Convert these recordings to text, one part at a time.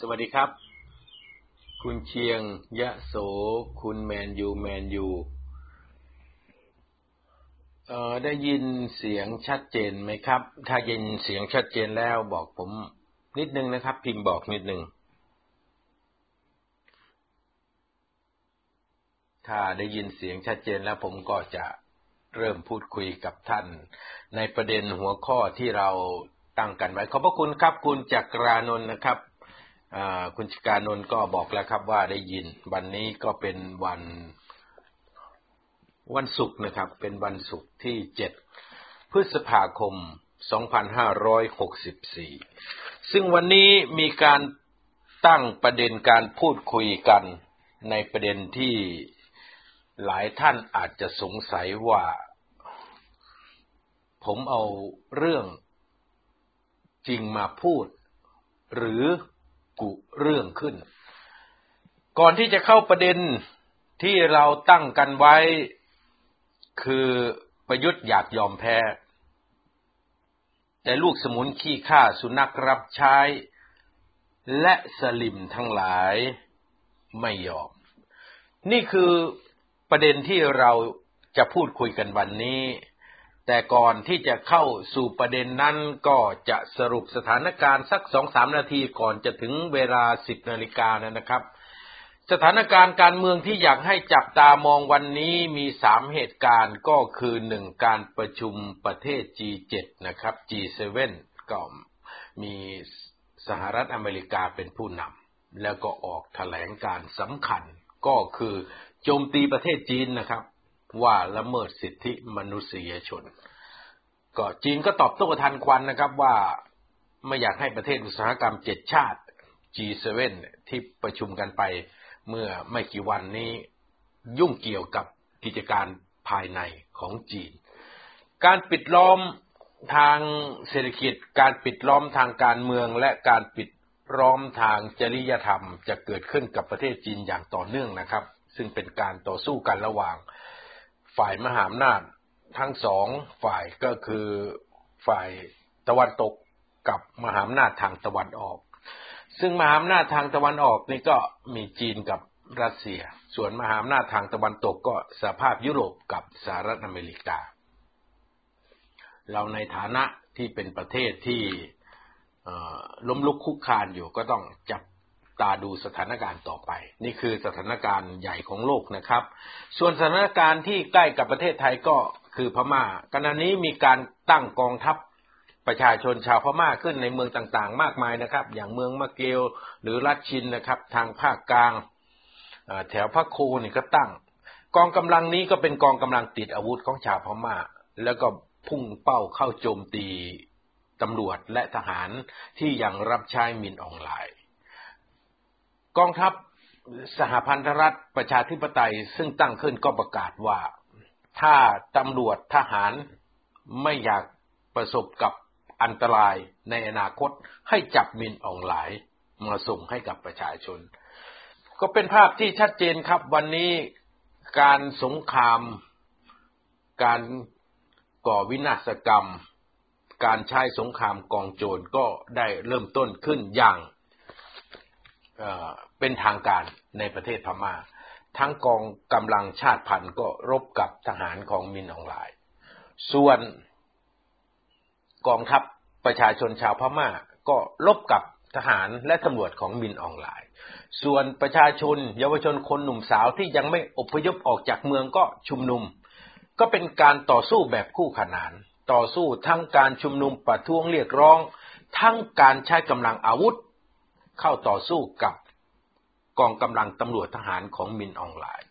สวัสดีครับ คุณเชียง ยะโส คุณแมนยู แมนยูเอ่อได้ยินเสียงชัดเจนไหมครับ ถ้ายินเสียงชัดเจนแล้วบอกผมนิดนึงนะครับ พิมพ์บอกนิดนึง ถ้าได้ยินเสียงชัดเจนแล้วผมก็จะเริ่มพูดคุยกับท่าน ในประเด็นหัวข้อที่เราตั้งกันไว้ ขอบพระคุณครับ คุณจักรานนท์นะครับ คุณจักรานนท์ก็บอกแล้วครับว่าได้ยิน วันนี้ก็เป็นวันวันศุกร์นะครับ เป็นวันศุกร์ที่เจ็ดพฤษภาคม 2564 ซึ่งวันนี้มีการตั้งประเด็นการพูดคุยกันในประเด็นที่หลายท่านอาจจะสงสัยว่า ผมเอาเรื่องจริงมาพูด หรือ กุเรื่องขึ้น ก่อนที่จะเข้าประเด็นที่เราตั้งกันไว้ คือประยุทธ์อยากยอมแพ้ แต่ลูกสมุนขี้ข้าสุนัขรับใช้ และสลิมทั้งหลายไม่ยอม นี่คือประเด็นที่เราจะพูดคุยกันวันนี้ แต่ก่อนที่จะเข้าสู่ประเด็นนั้นก็จะสรุปสถานการณ์สักสองสามนาทีก่อนจะถึงเวลาสิบนาฬิกานะครับ สถานการณ์การเมืองที่อยากให้จับตามองวันนี้มีสามเหตุการณ์ก็คือหนึ่งการประชุมประเทศ G7 นะครับ G7 ก็มีสหรัฐอเมริกาเป็นผู้นำแล้วก็ออกแถลงการสำคัญก็คือโจมตีประเทศจีนนะครับ ว่าละเมิดสิทธิมนุษยชน ก็จีนก็ตอบโต้ทันควันนะครับว่าไม่อยากให้ประเทศอุตสาหกรรมเจ็ดชาติ G7 ที่ประชุมกันไปเมื่อไม่กี่วันนี้ยุ่งเกี่ยวกับกิจการภายในของจีน การปิดล้อมทางเศรษฐกิจ การปิดล้อมทางการเมืองและการปิดล้อมทางจริยธรรม จะเกิดขึ้นกับประเทศจีนอย่างต่อเนื่องนะครับ ซึ่งเป็นการต่อสู้กันระหว่าง ฝ่ายมหาอำนาจทั้งสองฝ่ายก็คือฝ่ายตะวันตกกับมหาอำนาจทางตะวันออก ซึ่งมหาอำนาจทางตะวันออกนี่ก็มีจีนกับรัสเซีย ส่วนมหาอำนาจทางตะวันตกก็สภาพยุโรปกับสหรัฐอเมริกา เราในฐานะที่เป็นประเทศที่ล้มลุกคุกคานอยู่ก็ต้องจับ ตาดูสถานการณ์ต่อไป นี่คือสถานการณ์ใหญ่ของโลกนะครับ ส่วนสถานการณ์ที่ใกล้กับประเทศไทยก็คือพม่าขณะนี้มีการตั้งกองทัพประชาชนชาวพม่าขึ้นในเมืองต่างๆ มากมายนะครับ อย่างเมืองมะเกลหรือรัชชินนะครับ ทางภาคกลางแถวพระโคนี่ก็ตั้ง กองกำลังนี้ก็เป็นกองกำลังติดอาวุธของชาวพม่า แล้วก็พุ่งเป้าเข้าโจมตีตำรวจและทหารที่ยังรับใช้มินออนไลน์ กองทัพสหพันธรัฐประชาธิปไตยซึ่งตั้งขึ้นก็ประกาศว่า ถ้าตำรวจทหารไม่อยากประสบกับอันตรายในอนาคตให้จับมินออนไลน์มาส่งให้กับประชาชน ก็เป็นภาพที่ชัดเจนครับวันนี้การสงคราม การก่อวินาศกรรม การใช้สงครามกองโจรก็ได้เริ่มต้นขึ้นอย่าง เป็นทางการในประเทศพมา่า ทั้งกองกำลังชาติพันธุ์ก็รบกับทหารของมินออนไลน์ส่วนกองทัพประชาชนชาวพม่าก็ลบกับทหารและตำรวจของมินออนไลน์ส่วนประชาชนเยาวชนคนหนุ่มสาวที่ยังไม่อพยพออกจากเมืองก็ชุมนุม ก็เป็นการต่อสู้แบบคู่ขนาน ต่อสู้ทั้งการชุมนุมประท้วงเรียกร้อง ทั้งการใช้กำลังอาวุธ เข้าต่อสู้กับกองกำลังตำรวจทหารของมินออนไลน์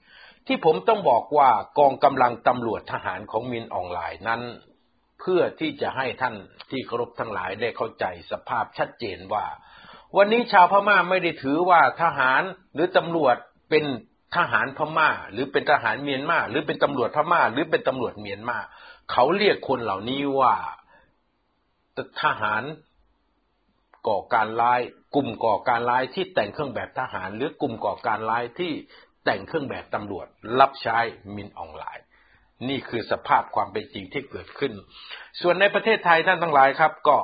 ที่ผมต้องบอกว่ากองกำลังตำรวจทหารของมินออนไลน์นั้น เพื่อที่จะให้ท่านที่เคารพทั้งหลายได้เข้าใจสภาพชัดเจนว่า วันนี้ชาวพม่าไม่ได้ถือว่าทหารหรือตำรวจเป็นทหารพม่า หรือเป็นทหารเมียนมาหรือเป็นตำรวจพม่า หรือเป็นตำรวจเมียนมาเขาเรียกคนเหล่านี้ว่าทหาร ก่อการร้าย กลุ่มก่อการร้ายที่แต่งเครื่องแบบทหาร หรือกลุ่มก่อการร้ายที่แต่งเครื่องแบบตำรวจ รับใช้มินออนไลน์ นี่คือสภาพความเป็นจริงที่เกิดขึ้น ส่วนในประเทศไทยท่านทั้งหลายครับ ก็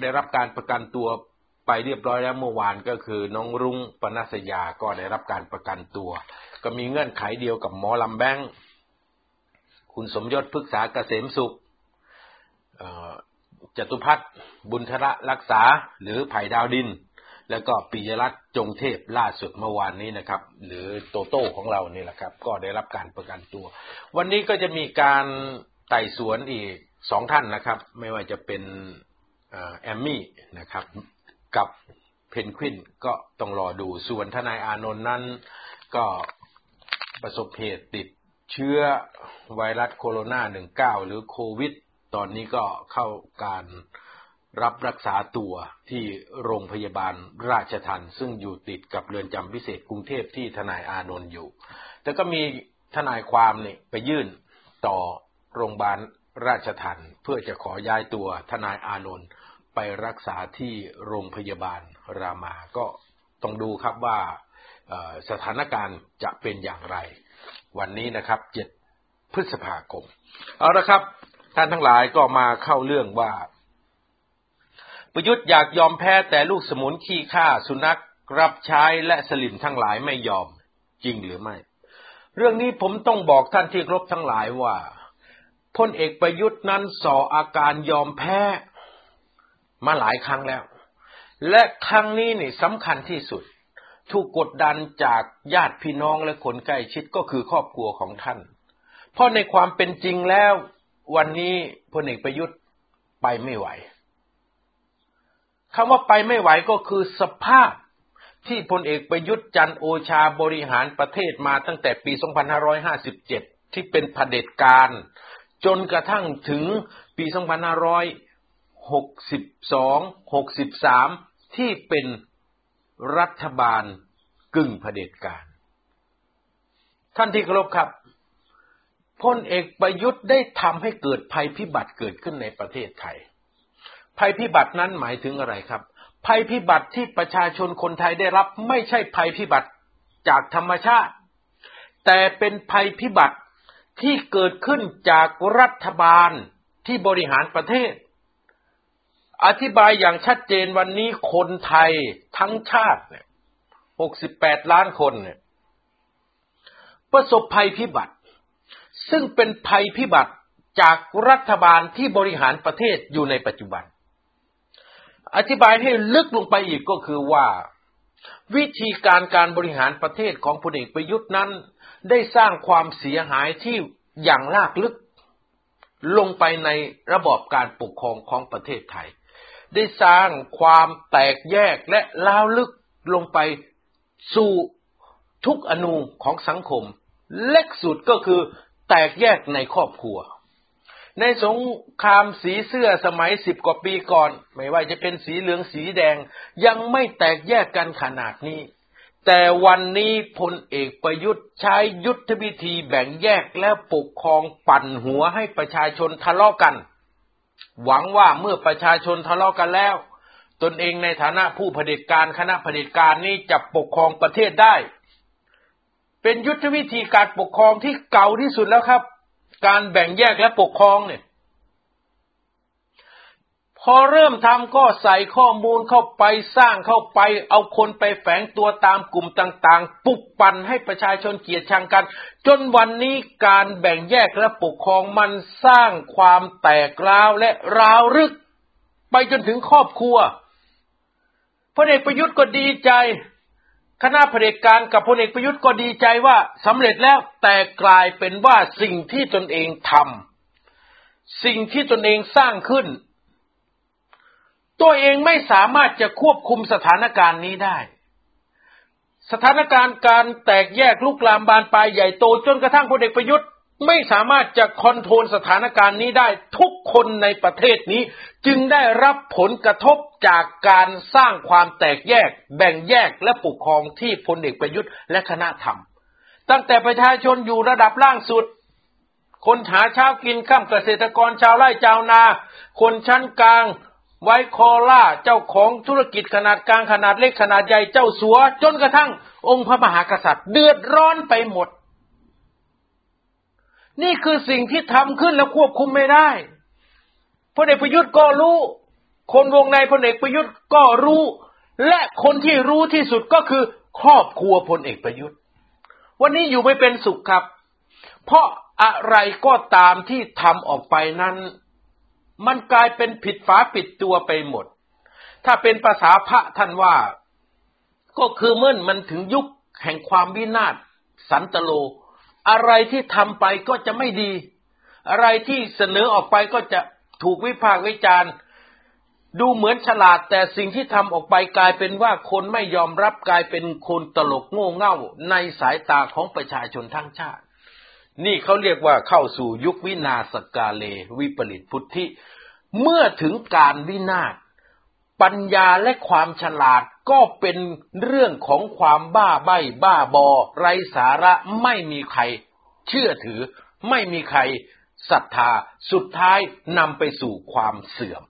ได้รับการประกันตัวไปเรียบร้อยแล้วเมื่อวานก็คือน้องรุ้งปนัสยาก็ได้รับการประกันตัว ก็มีเงื่อนไขเดียวกับหมอลำแบงค์คุณสมยศพฤกษาเกษมสุข จตุพัฒน์บุญธระรักษา หรือไผ่ดาวดิน แล้วก็ปิยรัตน์จงเทพล่าสุดเมื่อวานนี้นะครับ หรือโตโต้ของเรานี่แหละครับ ก็ได้รับการประกันตัว วันนี้ก็จะมีการไต่สวนอีกสองท่านนะครับ ไม่ว่าจะเป็นแอมมี่นะครับ กับเพนควินก็ต้องรอดูส่วนทนายอานนท์นั้นก็ประสบเหตุติดเชื้อไวรัสโคโรนา 19 หรือโควิด ตอนนี้ก็เข้าการรับรักษาตัวที่โรงพยาบาลราชทันซึ่งอยู่ติดกับเรือนจำพิเศษกรุงเทพที่ทนายอานนท์อยู่ แต่ก็มีทนายความเนี่ยไปยื่นต่อโรงพยาบาลราชทันเพื่อจะขอย้ายตัวทนายอานนท์ไปรักษาที่โรงพยาบาลรามา ก็ต้องดูครับว่าสถานการณ์จะเป็นอย่างไร วันนี้นะครับเจ็ดพฤษภาคม เอาละครับ ท่านทั้งหลายก็มาเข้าเรื่องว่า ประยุทธ์อยากยอมแพ้แต่ลูกสมุนขี้ข้าสุนัขรับใช้และสลิมทั้งหลายไม่ยอมจริงหรือไม่ เรื่องนี้ผมต้องบอกท่านที่ครบทั้งหลายว่าพลเอกประยุทธ์นั้นส่ออาการยอมแพ้มาหลายครั้งแล้ว และครั้งนี้นี่สำคัญที่สุด ถูกกดดันจากญาติพี่น้องและคนใกล้ชิดก็คือครอบครัวของท่าน เพราะในความเป็นจริงแล้ว วันนี้พลเอกประยุทธ์ไปไม่ไหวคำว่าไปไม่ไหวก็คือสภาพที่พลเอกประยุทธ์จันโอชาบริหารประเทศมาตั้งแต่ปี 2557 ที่เป็นเผด็จการ จนกระทั่งถึงปี 2500หกสิบสองหกสิบสามที่เป็นรัฐบาลกึ่งเผด็จการ ท่านที่เคารพครับ พลเอกประยุทธ์ได้ทำให้เกิดภัยพิบัติเกิดขึ้นในประเทศไทย ภัยพิบัตินั้นหมายถึงอะไรครับ ภัยพิบัติที่ประชาชนคนไทยได้รับไม่ใช่ภัยพิบัติจากธรรมชาติ แต่เป็นภัยพิบัติที่เกิดขึ้นจากรัฐบาลที่บริหารประเทศ อธิบายอย่างชัดเจนวันนี้คนไทยทั้งชาติเนี่ยหกสิบแปดล้านคนเนี่ย ประสบภัยพิบัติ ซึ่งเป็นภัยพิบัติจากรัฐบาลที่บริหารประเทศอยู่ในปัจจุบัน อธิบายให้ลึกลงไปอีกก็คือว่า วิธีการการบริหารประเทศของพลเอกประยุทธ์นั้น ได้สร้างความเสียหายที่อย่างลากลึก ลงไปในระบอบการปกครองของประเทศไทย ได้สร้างความแตกแยกและล้าวลึกลงไปสู่ทุกอนูของสังคม เล็กสุดก็คือ แตกแยกในครอบครัว ในสงครามสีเสื้อสมัยสิบกว่าปีก่อน ไม่ว่าจะเป็นสีเหลืองสีแดง ยังไม่แตกแยกกันขนาดนี้ แต่วันนี้พลเอกประยุทธ์ใช้ยุทธวิธีแบ่งแยกและปกครองปั่นหัวให้ประชาชนทะเลาะกัน หวังว่าเมื่อประชาชนทะเลาะกันแล้ว ตนเองในฐานะผู้เผด็จการคณะเผด็จการนี้จะปกครองประเทศได้ เป็นยุทธวิธีการปกครองที่เก่าที่สุดแล้วครับ การแบ่งแยกและปกครองเนี่ย พอเริ่มทำก็ใส่ข้อมูลเข้าไปสร้างเข้าไป เอาคนไปแฝงตัวตามกลุ่มต่างๆ ปุกปั่นให้ประชาชนเกลียดชังกัน จนวันนี้การแบ่งแยกและปกครองมันสร้างความแตกร้าวและร้าวรึก ไปจนถึงครอบครัวพลเอกประยุทธ์ก็ดีใจ คณะเผด็จการกับพลเอกประยุทธ์ก็ดีใจว่าสำเร็จแล้วแต่กลายเป็นว่าสิ่งที่ตนเองทำสิ่งที่ตนเองสร้างขึ้น ตัวเองไม่สามารถจะควบคุมสถานการณ์นี้ได้ สถานการณ์การแตกแยกลุกลามบานปลายใหญ่โตจนกระทั่งพลเอกประยุทธ์ ไม่สามารถจะคอนโทรลสถานการณ์นี้ได้ทุกคนในประเทศนี้ จึงได้รับผลกระทบจากการสร้างความแตกแยก แบ่งแยกและปกครองที่พลเอกประยุทธ์และคณะทำตั้งแต่ประชาชนอยู่ระดับล่างสุด คนหาเช้ากินข้ามเกษตรกรชาวไร่ชาวนา คนชั้นกลาง ไวคอล่าเจ้าของธุรกิจขนาดกลางขนาดเล็กขนาดใหญ่เจ้าสัว จนกระทั่งองค์พระมหากษัตริย์ เดือดร้อนไปหมด นี่คือสิ่งที่ทำขึ้นแล้วควบคุมไม่ได้พลเอกประยุทธ์ก็รู้ คนวงในพลเอกประยุทธ์ก็รู้ และคนที่รู้ที่สุดก็คือ ครอบครัวพลเอกประยุทธ์ วันนี้อยู่ไม่เป็นสุขครับ เพราะอะไรก็ตามที่ทำออกไปนั้น มันกลายเป็นผิดฝาปิดตัวไปหมด ถ้าเป็นภาษาพระท่านว่า ก็คือเมื่อมันถึงยุคแห่งความวินาศสันตโล อะไรที่ทำไปก็จะไม่ดี อะไรที่เสนอออกไปก็จะถูกวิพากษ์วิจารณ์ ดูเหมือนฉลาดแต่สิ่งที่ทำออกไปกลายเป็นว่าคนไม่ยอมรับกลายเป็นคนตลกโง่เง่าในสายตาของประชาชนทั้งชาติ นี่เขาเรียกว่าเข้าสู่ยุควินาศกาเล วิปริตพุทธิ เมื่อถึงการวินาศปัญญาและความฉลาด ก็เป็นเรื่องของความบ้าใบ้บ้าบอ ไร้สาระไม่มีใคร เชื่อถือ ไม่มีใครศรัทธาสุดท้ายนำไปสู่ความเสื่อม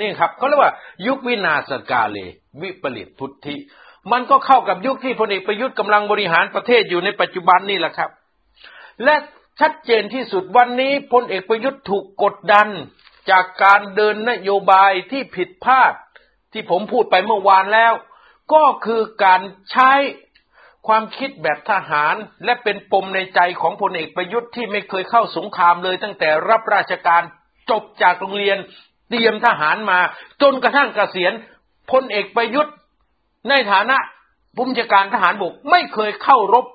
นี่ครับเขาเรียกว่า ยุควินาศกาเล วิปริตพุทธิ มันก็เข้ากับยุคที่พลเอกประยุทธ์กำลังบริหารประเทศอยู่ในปัจจุบันนี่แหละครับ และชัดเจนที่สุดวันนี้พลเอกประยุทธ์ถูกกดดันจากการเดินนโยบายที่ผิดพลาด ที่ผมพูดไปเมื่อวานแล้ว ก็คือการใช้ความคิดแบบทหารและเป็นปมในใจของพลเอกประยุทธ์ที่ไม่เคยเข้าสงครามเลยตั้งแต่รับราชการจบจากโรงเรียนเตรียมทหารมา จนกระทั่งเกษียณพลเอกประยุทธ์ ในฐานะผู้บัญชาการทหารบกไม่เคยเข้ารบ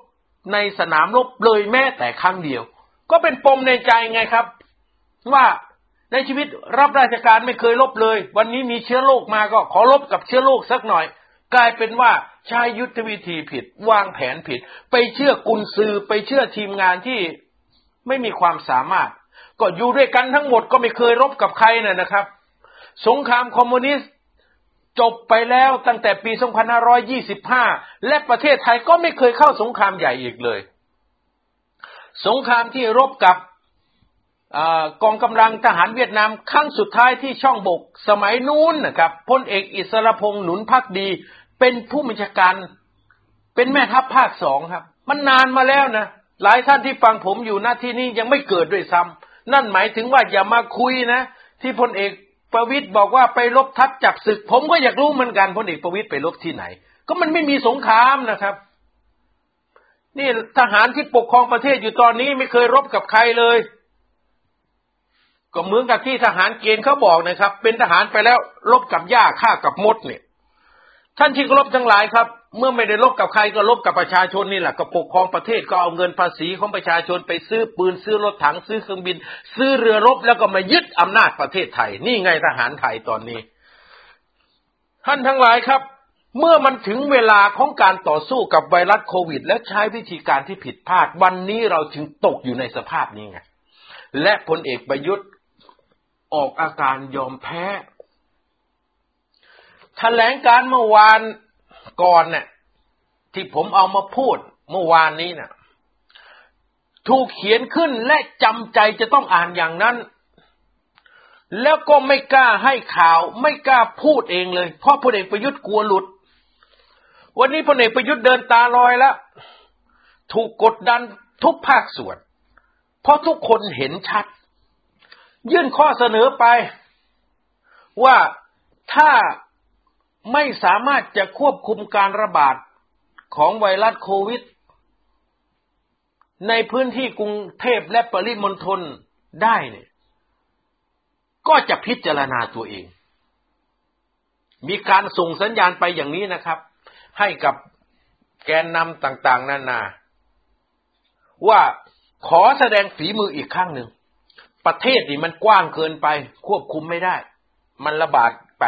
ในสนามรบเลยแม้แต่ครั้งเดียว ก็เป็นปมในใจไงครับ ว่า ในชีวิตรับราชการไม่เคยลบเลย วันนี้มีเชื้อโรคมาก็ขอลบกับเชื้อโรคสักหน่อย กลายเป็นว่าใช้ยุทธวิธีผิด วางแผนผิด ไปเชื่อกุญซือไปเชื่อทีมงานที่ไม่มีความสามารถ ก็อยู่ด้วยกันทั้งหมดก็ไม่เคยรบกับใครน่ะนะครับ สงครามคอมมิวนิสต์จบไปแล้วตั้งแต่ปี 2525 และประเทศไทยก็ไม่เคยเข้าสงครามใหญ่อีกเลย สงครามที่รบกับ กองกำลังทหารเวียดนามครั้งสุดท้ายที่ช่องบก สมัยนู้นนะครับพลเอกอิสรพงษ์หนุนพักดี เป็นผู้บัญชาการ เป็นแม่ทัพภาคสองครับ มันนานมาแล้วนะหลายท่านที่ฟังผมอยู่หน้าที่นี้ยังไม่เกิดด้วยซ้ำนั่นหมายถึงว่าอย่ามาคุยนะ ที่พลเอกประวิตยบอกว่าไปลบทัพจับศึก ผมก็อยากรู้เหมือนกันพลเอกประวิตยไปลบที่ไหน ก็มันไม่มีสงครามนะครับนี่ทหารที่ปกครองประเทศอยู่ตอนนี้ไม่เคยรบกับใครเลย ก็เหมือนกับที่ทหารเกณฑ์เขาบอกนะครับ เป็นทหารไปแล้วลบกับหญ้าฆ่ากับมดเนี่ย ท่านที่รบทั้งหลายครับ เมื่อไม่ได้ลบกับใครก็ลบกับประชาชนนี่แหละก็ปกครองประเทศก็เอาเงินภาษีของประชาชนไปซื้อปืนซื้อรถถังซื้อเครื่องบิน ซื้อเรือรบแล้วก็มายึดอำนาจประเทศไทย นี่ไงทหารไทยตอนนี้ ท่านทั้งหลายครับ เมื่อมันถึงเวลาของการต่อสู้กับไวรัสโควิด และใช้วิธีการที่ผิดพลาดวันนี้เราจึงตกอยู่ในสภาพนี้ไงและพลเอกประยุทธ์ ออกอาการยอมแพ้แถลงการเมื่อวานก่อนเนี่ยที่ผมเอามาพูดเมื่อวานนี้เนี่ยถูกเขียนขึ้นและจำใจจะต้องอ่านอย่างนั้น แล้วก็ไม่กล้าให้ข่าว ไม่กล้าพูดเองเลย เพราะพลเอกประยุทธ์กลัวหลุด วันนี้พลเอกประยุทธ์เดินตาลอยแล้ว ถูกกดดันทุกภาคส่วน เพราะทุกคนเห็นชัด ยื่นข้อเสนอไป ว่าถ้าไม่สามารถจะควบคุมการระบาดของไวรัสโควิด ในพื้นที่กรุงเทพและปริมณฑลได้เนี่ย ก็จะพิจารณาตัวเอง มีการส่งสัญญาณไปอย่างนี้นะครับ ให้กับแกนนำต่าง ๆ นานา ว่าขอแสดงฝีมืออีกครั้งหนึ่ง ประเทศนี่มันกว้างเกินไป ควบคุมไม่ได้ มันระบาดไป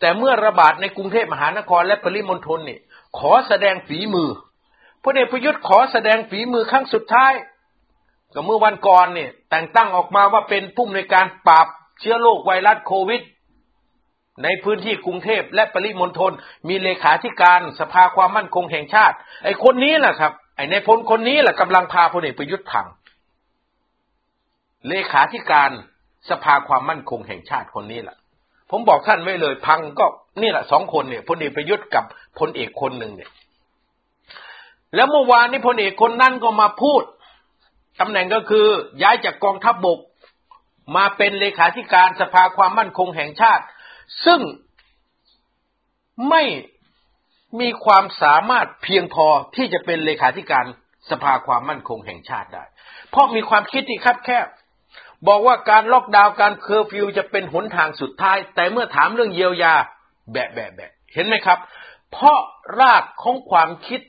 แต่เมื่อระบาดในกรุงเทพมหานครและปริมณฑลนี่ ขอแสดงฝีมือพลเอกประยุทธ์ขอแสดงฝีมือครั้งสุดท้ายก็เมื่อวันก่อนเนี่ย แต่งตั้งออกมาว่าเป็นผู้ในการปราบเชื้อโรคไวรัสโควิด ในพื้นที่กรุงเทพและปริมณฑลมีเลขาธิการสภาความมั่นคงแห่งชาติ ไอ้คนนี้แหละครับ ไอ้ในพลคนนี้แหละกำลังพาพลเอกประยุทธ์พัง เลขาธิการสภาความมั่นคงแห่งชาติคนนี้แหละผมบอกท่านไว้เลย พังก็นี่แหละสองคนเนี่ยพลเอกประยุทธ์กับพลเอกคนหนึ่งเนี่ย แล้วเมื่อวานนี้พลเอกคนนั้นก็มาพูดตำแหน่งก็คือย้ายจากกองทัพบบกมาเป็นเลขาธิการสภาความมั่นคงแห่งชาติ ซึ่งไม่มีความสามารถเพียงพอที่จะเป็นเลขาธิการสภาความมั่นคงแห่งชาติได้ เพราะมีความคิดที่คับแคบ บอกว่าการล็อกดาวน์การเคอร์ฟิวจะเป็นหนทางสุดท้าย แต่เมื่อถามเรื่องเยียวยา แบะแบะแบะเห็นไหมครับ เพราะรากของความคิด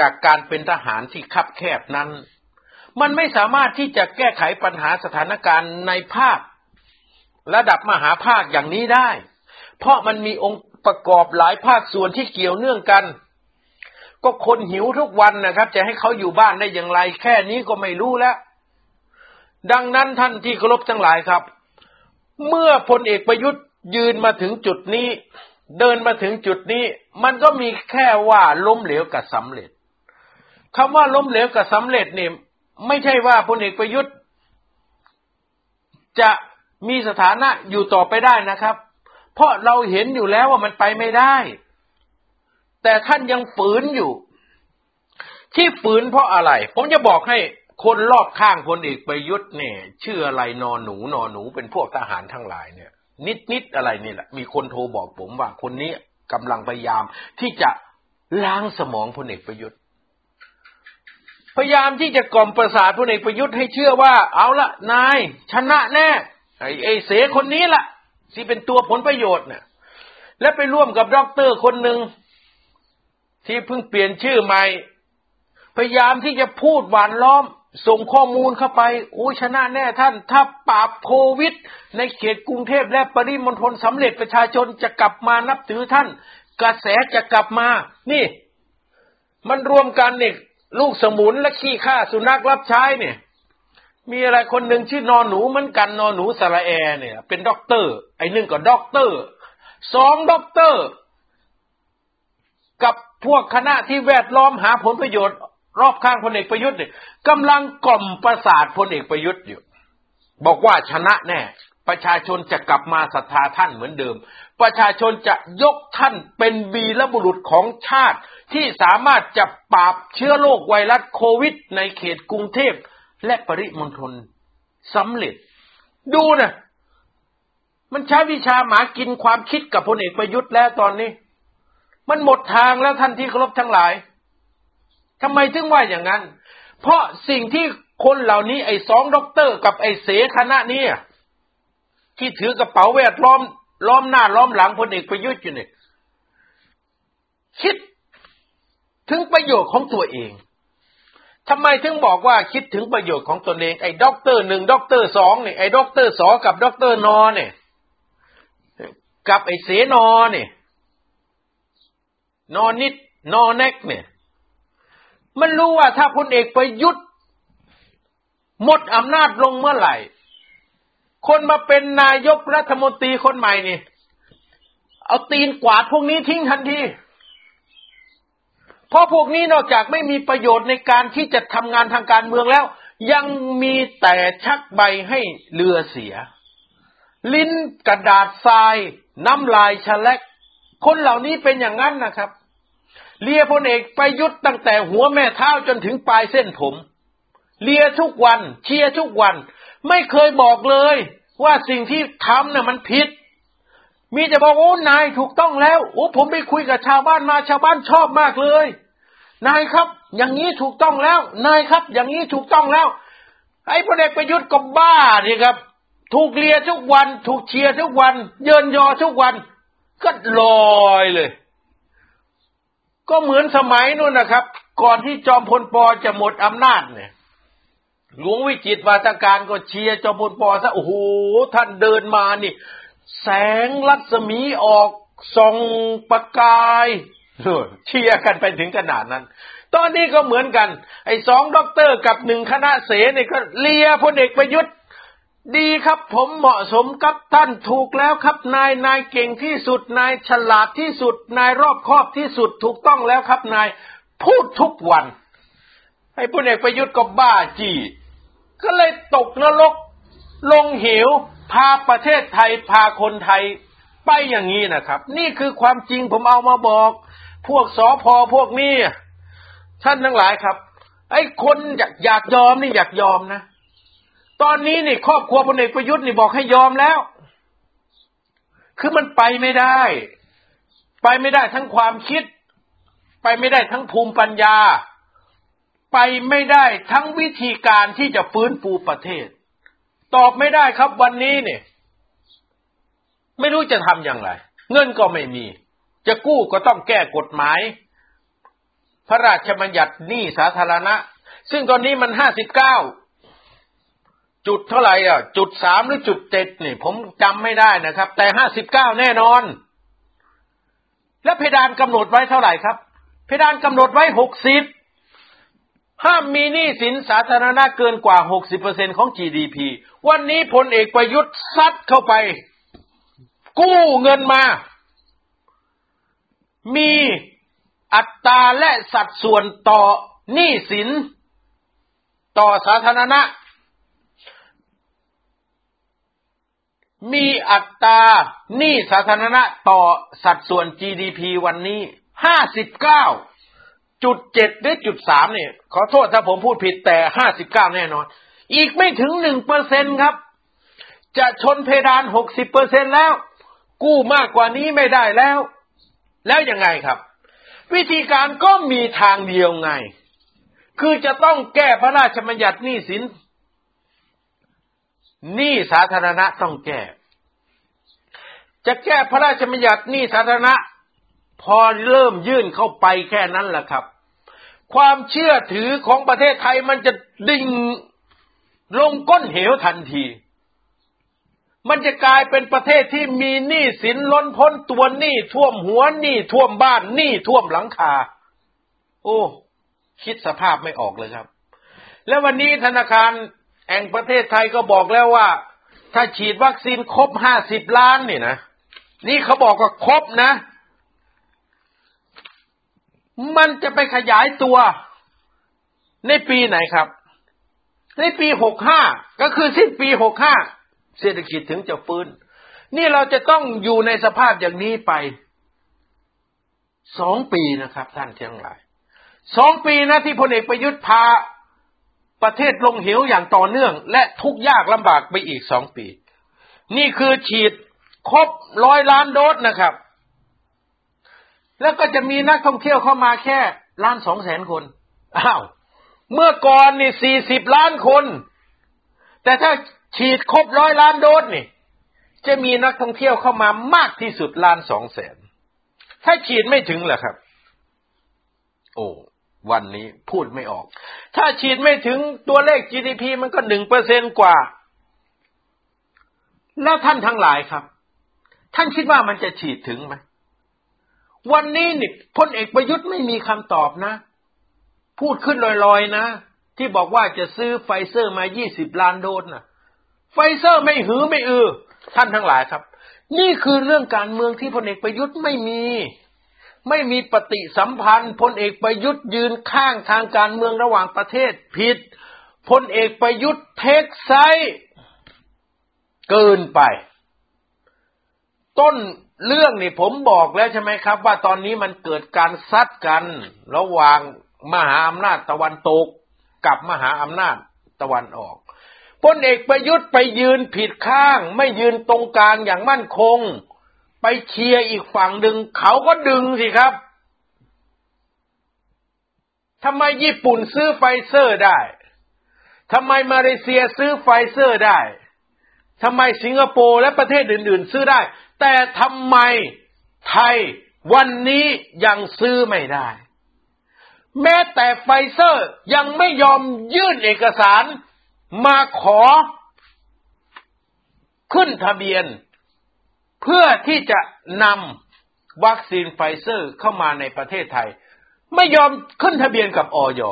จากการเป็นทหารที่คับแคบนั้น มันไม่สามารถที่จะแก้ไขปัญหาสถานการณ์ในภาค ระดับมหภาคอย่างนี้ได้ เพราะมันมีองค์ประกอบหลายภาคส่วนที่เกี่ยวเนื่องกัน ก็คนหิวทุกวันนะครับ จะให้เขาอยู่บ้านได้อย่างไร แค่นี้ก็ไม่รู้แล้ว ดังนั้นท่านที่เคารพทั้งหลายครับ เมื่อพลเอกประยุทธ์ยืนมาถึงจุดนี้ เดินมาถึงจุดนี้ มันก็มีแค่ว่าล้มเหลวกับสำเร็จคำว่าล้มเหลวกับสำเร็จเนี่ยไม่ใช่ว่าพลเอกประยุทธ์ จะมีสถานะอยู่ต่อไปได้นะครับ เพราะเราเห็นอยู่แล้วว่ามันไปไม่ได้ แต่ท่านยังฝืนอยู่ ที่ฝืนเพราะอะไร ผมจะบอกให้ คนรอบข้างพลเอกประยุทธ์เนี่ยชื่ออะไรนอนหนูนอนหนูเป็นพวกทหารทั้งหลายเนี่ย นิดนิดอะไรนี่แหละ มีคนโทรบอกผมว่าคนนี้กำลังพยายามที่จะล้างสมองพลเอกประยุทธ์ พยายามที่จะกล่อมประสาทพลเอกประยุทธ์ให้เชื่อว่า เอาละนายชนะแน่ไอ้ไอ้เสคนนี้ล่ะที่เป็นตัวผลประโยชน์เนี่ยและไปร่วมกับด็อกเตอร์คนหนึ่งที่เพิ่งเปลี่ยนชื่อใหม่ พยายามที่จะพูดหว่านล้อม ส่งข้อมูลเข้าไปโอ้ชนะแน่ท่าน ถ้าปราบโควิด ในเขตกรุงเทพและปริมณฑลสำเร็จประชาชนจะกลับมานับถือท่าน กระแสจะกลับมา นี่ มันรวมกันเนี่ยลูกสมุนและขี้ข้าสุนัขรับใช้เนี่ย มีอะไรคนหนึ่งชื่อนอนหนูเหมือนกันนอนหนูสระแอเนี่ย เป็นด็อกเตอร์ ไอ้หนึ่งก็ด็อกเตอร์สองด็อกเตอร์ กับพวกคณะที่แวดล้อมหาผลประโยชน์ รอบข้างพลเอกประยุทธ์เนี่ยกำลังกล่อมประสาทพลเอกประยุทธ์อยู่ บอกว่าชนะแน่ ประชาชนจะกลับมาศรัทธาท่านเหมือนเดิม ประชาชนจะยกท่านเป็นวีรบุรุษของชาติ ที่สามารถจะปราบเชื้อโรคไวรัสโควิด ในเขตกรุงเทพและปริมณฑลสำเร็จ ดูนะมันใช้วิชาหมากินความคิดกับพลเอกประยุทธ์แล้วตอนนี้ มันหมดทางแล้วท่านที่เคารพทั้งหลาย ทำไมถึงว่าอย่างนั้น เพราะสิ่งที่คนเหล่านี้ไอ้สองด็อกเตอร์กับไอ้เสคณะนี้ที่ถือกระเป๋าแวดล้อมล้อมหน้าล้อมหลังพลเอกประยุทธ์อยู่เนี่ยคิดถึงประโยชน์ของตัวเองทำไมถึงบอกว่าคิดถึงประโยชน์ของตนเองไอ้ด็อกเตอร์หนึ่งด็อกเตอร์สองเนี่ยไอ้ด็อกเตอร์สอกับด็อกเตอร์นอเนี่ยกับไอ้เสนอเนี่ยนอนิดนอแนกเนี่ย มันรู้ว่าถ้าพลเอกประยุทธ์หมดอำนาจลงเมื่อไหร่ คนมาเป็นนายกรัฐมนตรีคนใหม่นี่ เอาตีนกวาดพวกนี้ทิ้งทันที เพราะพวกนี้นอกจากไม่มีประโยชน์ในการที่จะทำงานทางการเมืองแล้ว ยังมีแต่ชักใบให้เรือเสีย ลิ้นกระดาษทราย น้ำลายชะเล็กคนเหล่านี้เป็นอย่างนั้นนะครับ เลียพลเอกไปยุทธ์ตั้งแต่หัวแม่เท้าจนถึงปลายเส้นผม เลียทุกวัน เชียร์ทุกวัน ไม่เคยบอกเลย ว่าสิ่งที่ทำน่ะมันผิด มีแต่บอกโอ้นายถูกต้องแล้วโอ้ผมไปคุยกับชาวบ้านมาชาวบ้านชอบมากเลย นายครับ อย่างนี้ถูกต้องแล้ว นายครับ อย่างนี้ถูกต้องแล้ว ไอ้พลเอกประยุทธ์ก็บ้าดิครับ ถูกเลียทุกวัน ถูกเชียร์ทุกวัน เยินยอทุกวัน ก็ลอยเลย ก็เหมือนสมัยนู้นนะครับ ก่อนที่จอมพลปอจะหมดอำนาจเนี่ย หลวงวิจิตรวาทการก็เชียร์จอมพลปอซะโอ้โหท่านเดินมานี่ แสงรัศมีออกส่องประกายเชียร์กันไปถึงขนาดนั้น ตอนนี้ก็เหมือนกัน ไอ้สองด็อกเตอร์กับหนึ่งคณะเสนี่ก็เลียพลเอกประยุทธ์ ดีครับผมเหมาะสมกับท่านถูกแล้วครับ นายนายเก่งที่สุดนายฉลาดที่สุด นายรอบคอบที่สุดถูกต้องแล้วครับนายพูดทุกวันไอ้พลเอกประยุทธ์ก็บ้าจีก็เลยตกนรกลงเหวพาประเทศไทยพาคนไทยไปอย่างนี้นะครับ นี่คือความจริงผมเอามาบอก พวกสอพอพวกนี้ท่านทั้งหลายครับ ไอ้คนอยากอยากยอมนี่อยากยอมนะ ตอนนี้นี่ครอบครัวพลเอกประยุทธ์นี่บอกให้ยอมแล้ว คือมันไปไม่ได้ ไปไม่ได้ทั้งความคิด ไปไม่ได้ทั้งภูมิปัญญา ไปไม่ได้ทั้งวิธีการที่จะฟื้นฟูประเทศ ตอบไม่ได้ครับวันนี้เนี่ยไม่รู้จะทำอย่างไร เงินก็ไม่มี จะกู้ก็ต้องแก้กฎหมาย พระราชบัญญัติหนี้สาธารณะ ซึ่งตอนนี้มันห้าสิบเก้า จุดเท่าไหร่อะ จุดสามหรือจุดเจ็ดนี่ ผมจำไม่ได้นะครับ แต่ห้าสิบเก้าแน่นอน และเพดานกำหนดไว้เท่าไหร่ครับ เพดานกำหนดไว้หกสิบห้ามมีหนี้สินสาธารณะเกินกว่าหกสิบเปอร์เซ็นของ GDP วันนี้พลเอกประยุทธ์ซัดเข้าไป กู้เงินมา มีอัตราและสัดส่วนต่อหนี้สิน ต่อสาธารณะ มีอัตราหนี้สาธารณะต่อสัดส่วน GDP วันนี้ห้าสิบเก้าจุดเจ็ดหรือจุดสามเนี่ย ขอโทษถ้าผมพูดผิดแต่ห้าสิบเก้าแน่นอน อีกไม่ถึงหนึ่งเปอร์เซ็นครับ จะชนเพดานหกสิบเปอร์เซ็นแล้ว กู้มากกว่านี้ไม่ได้แล้ว แล้วยังไงครับ วิธีการก็มีทางเดียวไง คือจะต้องแก้พระราชบัญญัติหนี้สิน หนี้สาธารณะต้องแก้ จะแก้พระราชบัญญัติหนี้สาธารณะ พอเริ่มยื่นเข้าไปแค่นั้นแหละครับ ความเชื่อถือของประเทศไทยมันจะดิ่งลงก้นเหวทันที มันจะกลายเป็นประเทศที่มีหนี้สินล้นพ้นตัวหนี้ท่วมหัวหนี้ท่วมบ้านหนี้ท่วมหลังคา โอ้ คิดสภาพไม่ออกเลยครับ แล้ววันนี้ธนาคาร แห่งประเทศไทยก็บอกแล้วว่า ถ้าฉีดวัคซีนครบห้าสิบล้านนี่นะ นี่เขาบอกว่าครบนะ มันจะไปขยายตัวในปีไหนครับ ในปีหกห้าก็คือสิ้นปีหกห้าเศรษฐกิจถึงจะฟื้น นี่เราจะต้องอยู่ในสภาพอย่างนี้ไปสองปีนะครับ ท่านทั้งหลายสองปีนะที่พลเอกประยุทธ์พา ประเทศลงเหวอย่างต่อเนื่อง และทุกยากลำบากไปอีกสองปี นี่คือฉีดครบร้อยล้านโดสนะครับ แล้วก็จะมีนักท่องเที่ยวเข้ามาแค่ล้านสองแสนคน อ้าว เมื่อก่อนนี่สี่สิบล้านคน แต่ถ้าฉีดครบร้อยล้านโดสนี่ จะมีนักท่องเที่ยวเข้ามามากที่สุดล้านสองแสน ถ้าฉีดไม่ถึงเหรอครับ โอ้ วันนี้พูดไม่ออก ถ้าฉีดไม่ถึงตัวเลข GDP มันก็หนึ่งเปอร์เซนกว่า แล้วท่านทั้งหลายครับ ท่านคิดว่ามันจะฉีดถึงไหม วันนี้นี่พลเอกประยุทธ์ไม่มีคำตอบนะ พูดขึ้นลอยๆนะ ที่บอกว่าจะซื้อไฟเซอร์มายี่สิบล้านโดสนะไฟเซอร์ไม่หือไม่อือ ท่านทั้งหลายครับ นี่คือเรื่องการเมืองที่พลเอกประยุทธ์ไม่มี ไม่มีปฏิสัมพันธ์พลเอกประยุทธ์ยืนข้างทางการเมืองระหว่างประเทศผิดพลเอกประยุทธ์ take side เกินไป ต้นเรื่องนี่ผมบอกแล้วใช่ไหมครับ ว่าตอนนี้มันเกิดการซัดกัน ระหว่างมหาอำนาจตะวันตกกับมหาอำนาจตะวันออกพลเอกประยุทธ์ไปยืนผิดข้าง ไม่ยืนตรงกลางอย่างมั่นคง ไปเชียร์อีกฝั่งหนึ่งเขาก็ดึงสิครับทำไมญี่ปุ่นซื้อไฟเซอร์ได้ทำไมมาเลเซียซื้อไฟเซอร์ได้ทำไมสิงคโปร์และประเทศอื่น ๆ ซื้อได้ แต่ทำไมไทยวันนี้ยังซื้อไม่ได้ แม้แต่ไฟเซอร์ยังไม่ยอมยื่นเอกสารมาขอขึ้นทะเบียน เพื่อที่จะนำวัคซีนไฟเซอร์เข้ามาในประเทศไทย ไม่ยอมขึ้นทะเบียนกับอย.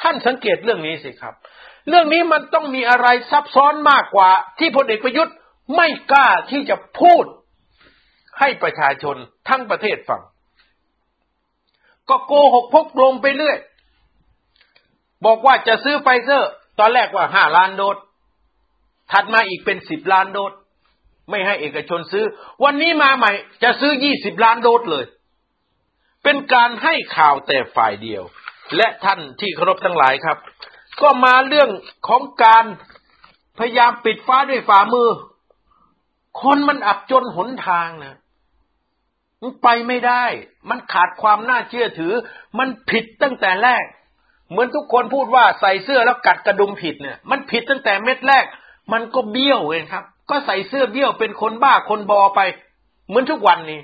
ท่านสังเกตเรื่องนี้สิครับ เรื่องนี้มันต้องมีอะไรซับซ้อนมากกว่า ที่พลเอกประยุทธ์ไม่กล้าที่จะพูดให้ประชาชนทั้งประเทศฟัง ก็โกหกพกลงไปเรื่อย บอกว่าจะซื้อไฟเซอร์ ตอนแรกว่าห้าล้านโดสถัดมาอีกเป็นสิบล้านโดส ไม่ให้เอกชนซื้อ วันนี้มาใหม่จะซื้อยี่สิบล้านโดสเลย เป็นการให้ข่าวแต่ฝ่ายเดียว และท่านที่เคารพทั้งหลายครับ ก็มาเรื่องของการพยายามปิดฟ้าด้วยฝ่ามือ คนมันอับจนหนทางนะมันไปไม่ได้ มันขาดความน่าเชื่อถือ มันผิดตั้งแต่แรก เหมือนทุกคนพูดว่าใส่เสื้อแล้วกัดกระดุมผิดเนี่ย มันผิดตั้งแต่เม็ดแรก มันก็เบี้ยวเองครับ ก็ใส่เสื้อเบี้ยวเป็นคนบ้าคนบอไป เหมือนทุกวันนี้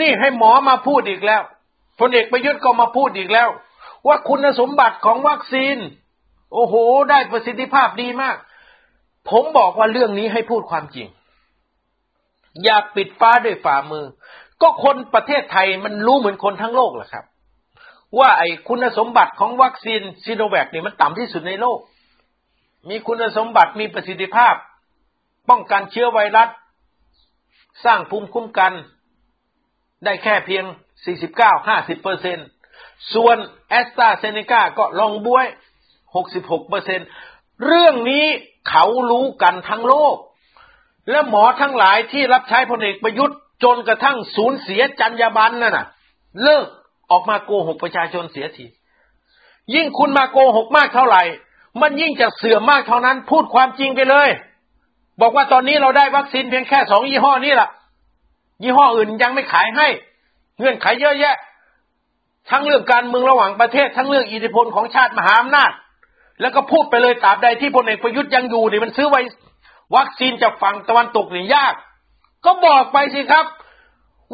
นี่ให้หมอมาพูดอีกแล้วพลเอกประยุทธ์ก็มาพูดอีกแล้ว ว่าคุณสมบัติของวัคซีน โอ้โห ได้ประสิทธิภาพดีมาก ผมบอกว่าเรื่องนี้ให้พูดความจริง อย่าปิดฟ้าด้วยฝ่ามือ ก็คนประเทศไทยมันรู้เหมือนคนทั้งโลกแหละครับ ว่าไอ้คุณสมบัติของวัคซีนซีโนแวคเนี่ยมันต่ำที่สุดในโลก มีคุณสมบัติมีประสิทธิภาพ ป้องกันเชื้อไวรัส สร้างภูมิคุ้มกัน ได้แค่เพียง 49-50เปอร์เซ็นส่วนแอสตราเซเนกาก็ลองบ้วย 66เปอร์เซ็นเรื่องนี้เขารู้กันทั้งโลก และหมอทั้งหลายที่รับใช้พลเอกประยุทธ์จนกระทั่งสูญเสียจรรยาบรรณนั่นน่ะ เลิกออกมาโกหกประชาชนเสียทียิ่งคุณมาโกหกมากเท่าไหร่ มันยิ่งจะเสื่อมมากเท่านั้น พูดความจริงไปเลย บอกว่าตอนนี้เราได้วัคซีนเพียงแค่สองยี่ห้อนี้ล่ะ ยี่ห้ออื่นยังไม่ขายให้ เงื่อนไขเยอะแยะ ทั้งเรื่องการเมืองระหว่างประเทศ ทั้งเรื่องอิทธิพลของชาติมหาอำนาจ แล้วก็พูดไปเลยตราบใดที่พลเอกประยุทธ์ยังอยู่นี่มันซื้อไว้วัคซีนจากฝั่งตะวันตกนี่ยาก ก็บอกไปสิครับ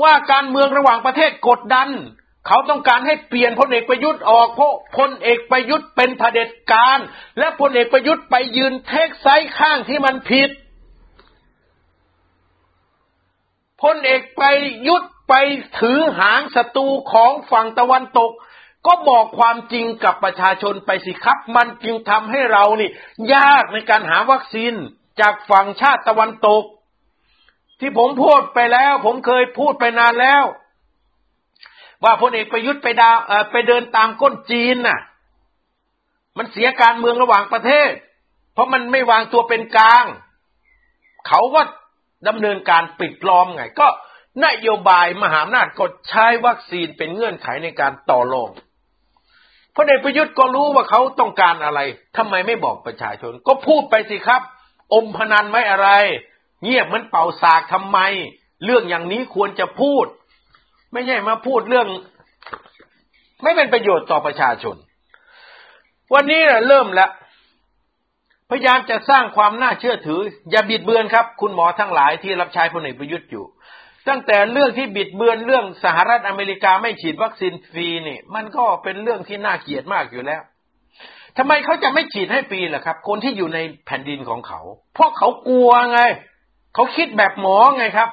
ว่าการเมืองระหว่างประเทศกดดัน เขาต้องการให้เปลี่ยนพลเอกประยุทธ์ออกเพราะพลเอกประยุทธ์เป็นเผด็จการ และพลเอกประยุทธ์ไปยืนเทคไซส์ข้างที่มันผิด พลเอกไปยุดไปถือหางศัตรูของฝั่งตะวันตก ก็บอกความจริงกับประชาชนไปสิครับ มันจึงทำให้เรานี่ ยากในการหาวัคซีนจากฝั่งชาติตะวันตก ที่ผมพูดไปแล้ว ผมเคยพูดไปนานแล้ว ว่าพลเอกประยุทธ์ไปดาไปเดินตามก้นจีนน่ะ มันเสียการเมืองระหว่างประเทศ เพราะมันไม่วางตัวเป็นกลาง เขาก็ ดำเนินการปิดล้อมไง ก็นโยบายมหาอำนาจกดใช้วัคซีนเป็นเงื่อนไขในการต่อรองพระเดชประยุทธ์ก็รู้ว่าเขาต้องการอะไรทำไมไม่บอกประชาชน ก็พูดไปสิครับ อมพนันไม่อะไร เงียบเหมือนเป่าสากทำไม เรื่องอย่างนี้ควรจะพูด ไม่ใช่มาพูดเรื่อง ไม่เป็นประโยชน์ต่อประชาชน วันนี้เริ่มแล้ว พยายามจะสร้างความน่าเชื่อถือ อย่าบิดเบือนครับ คุณหมอทั้งหลายที่รับใช้พลเอกประยุทธ์อยู่ ตั้งแต่เรื่องที่บิดเบือนเรื่องสหรัฐอเมริกาไม่ฉีดวัคซีนฟรีนี่มันก็เป็นเรื่องที่น่าเกลียดมากอยู่แล้วทำไมเขาจะไม่ฉีดให้ฟรีล่ะครับ คนที่อยู่ในแผ่นดินของเขา เพราะเขากลัวไง เขาคิดแบบหมอไงครับ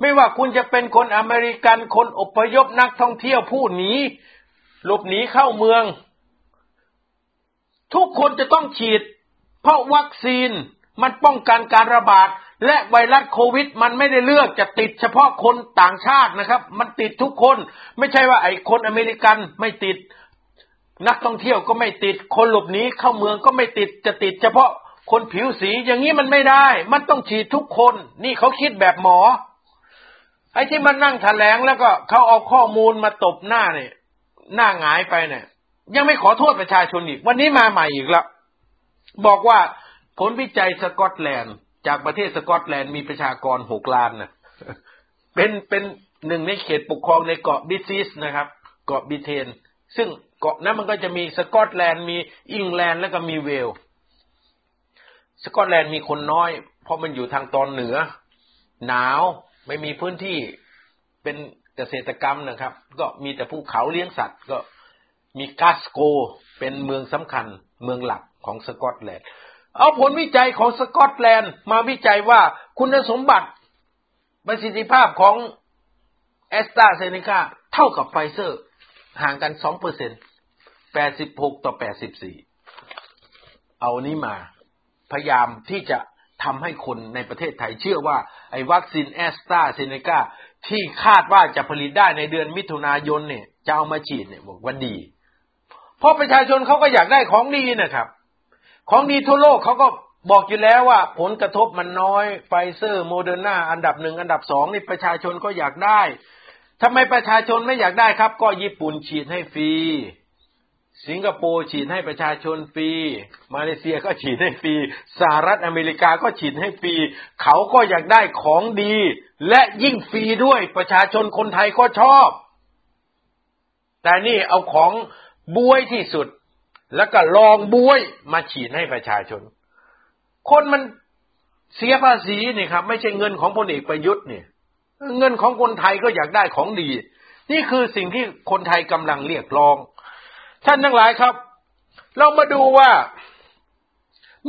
ไม่ว่าคุณจะเป็นคนอเมริกันคนอพยพนักท่องเที่ยวผู้หนีหลบหนีเข้าเมือง ทุกคนจะต้องฉีด เพราะวัคซีนมันป้องกันการระบาด และไวรัสโควิด มันไม่ได้เลือกจะติดเฉพาะคนต่างชาตินะครับ มันติดทุกคน ไม่ใช่ว่าไอ้คนอเมริกันไม่ติด นักท่องเที่ยวก็ไม่ติด คนหลบหนีเข้าเมืองก็ไม่ติดจะติดเฉพาะคนผิวสีอย่างนี้มันไม่ได้ มันต้องฉีดทุกคน นี่เขาคิดแบบหมอ ไอ้ที่มันนั่งแถลงแล้วก็เขาเอาข้อมูลมาตบหน้าเนี่ยหน้าหงายไปเนี่ย ยังไม่ขอโทษประชาชนอีก วันนี้มาใหม่อีกแล้ว บอกว่าผลวิจัยสกอตแลนด์ จากประเทศสกอตแลนด์มีประชากรหกล้านนะเป็นเป็นหนึ่งในเขตปกครองในเกาะ British นะครับ เกาะบริเตน ซึ่งเกาะนั้นมันก็จะมีสกอตแลนด์มีอิงแลนด์แล้วก็มีเวลส์ สกอตแลนด์มีคนน้อย เพราะมันอยู่ทางตอนเหนือ หนาวไม่มีพื้นที่เป็นเกษตรกรรมนะครับ ก็มีแต่ภูเขาเลี้ยงสัตว์ก็มีกลาสโกว์เป็นเมืองสำคัญเมืองหลัก ของสกอตแลนด์ เอาผลวิจัยของสกอตแลนด์มาวิจัยว่าคุณสมบัติประสิทธิภาพของแอสตราเซเนกาเท่ากับไฟเซอร์ ห่างกันสองเปอร์เซ็นต์แปดสิบหกต่อแปดสิบสี่เอานี้มา พยายามที่จะทำให้คนในประเทศไทยเชื่อว่า ไอ้วัคซีนแอสตราเซเนกาที่คาดว่าจะผลิตได้ในเดือนมิถุนายนเนี่ย จะเอามาฉีดเนี่ยบอกว่าดี เพราะประชาชนเขาก็อยากได้ของดีนะครับ ของดีทั่วโลกเขาก็บอกอยู่แล้วว่า ผลกระทบมันน้อยไฟเซอร์โมเดอร์นาอันดับหนึ่งอันดับสองนี่ประชาชนก็อยากได้ทำไมประชาชนไม่อยากได้ครับ ก็ญี่ปุ่นฉีดให้ฟรี สิงคโปร์ฉีดให้ประชาชนฟรี มาเลเซียก็ฉีดให้ฟรีสหรัฐอเมริกาก็ฉีดให้ฟรี เขาก็อยากได้ของดี และยิ่งฟรีด้วยประชาชนคนไทยก็ชอบ แต่นี่เอาของบวยที่สุด แล้วก็ลองบวยมาฉีดให้ประชาชน คนมันเสียภาษีนี่ครับ ไม่ใช่เงินของพลเอกประยุทธ์เนี่ย เงินของคนไทยก็อยากได้ของดี นี่คือสิ่งที่คนไทยกำลังเรียกร้อง ท่านทั้งหลายครับ เรามาดูว่า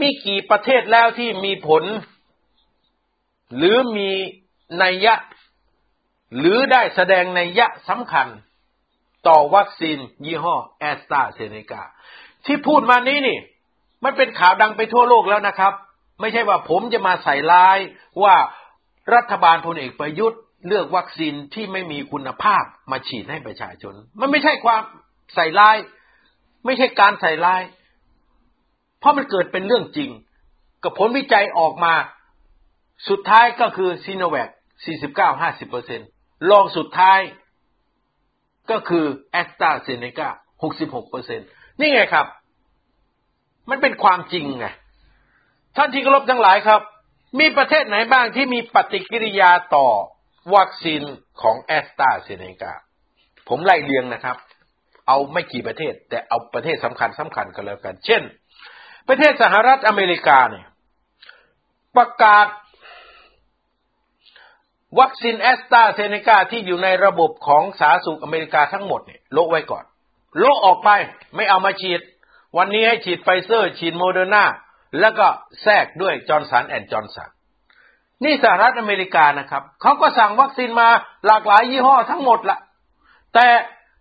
มีกี่ประเทศแล้วที่มีผล หรือมีนัยยะ หรือได้แสดงนัยยะสำคัญ ต่อวัคซีนยี่ห้อแอสตราเซเนกา ที่พูดมานี้นี่ มันเป็นข่าวดังไปทั่วโลกแล้วนะครับ ไม่ใช่ว่าผมจะมาใส่ร้ายว่ารัฐบาลพลเอกประยุทธ์ เลือกวัคซีนที่ไม่มีคุณภาพมาฉีดให้ประชาชน มันไม่ใช่ความใส่ร้าย ไม่ใช่การใส่ร้าย เพราะมันเกิดเป็นเรื่องจริง กับผลวิจัยออกมา สุดท้ายก็คือซีโนแวค49-50เปอร์เซ็นลองสุดท้ายก็คือแอสตราเซเนกา66เปอร์เนี่ไงครับ มันเป็นความจริงไงท่านที่เคารพทั้งหลายครับ มีประเทศไหนบ้างที่มีปฏิกิริยาต่อวัคซีนของแอสตราเซเนกาผมไล่เรียงนะครับ เอาไม่กี่ประเทศ แต่เอาประเทศสำคัญสำคัญกันแล้วกัน เช่น ประเทศสหรัฐอเมริกาเนี่ยประกาศวัคซีนแอสตราเซเนกาที่อยู่ในระบบของสาธารณสุขอเมริกาทั้งหมดเนี่ยโลไว้ก่อน โลออกไปไม่เอามาฉีด วันนี้ให้ฉีดไฟเซอร์ ฉีดโมเดอร์นาแล้วก็แทรกด้วยจอร์นสันแอนด์จอร์นสันนี่สหรัฐอเมริกานะครับเขาก็สั่งวัคซีนมาหลากหลายยี่ห้อทั้งหมดละแต่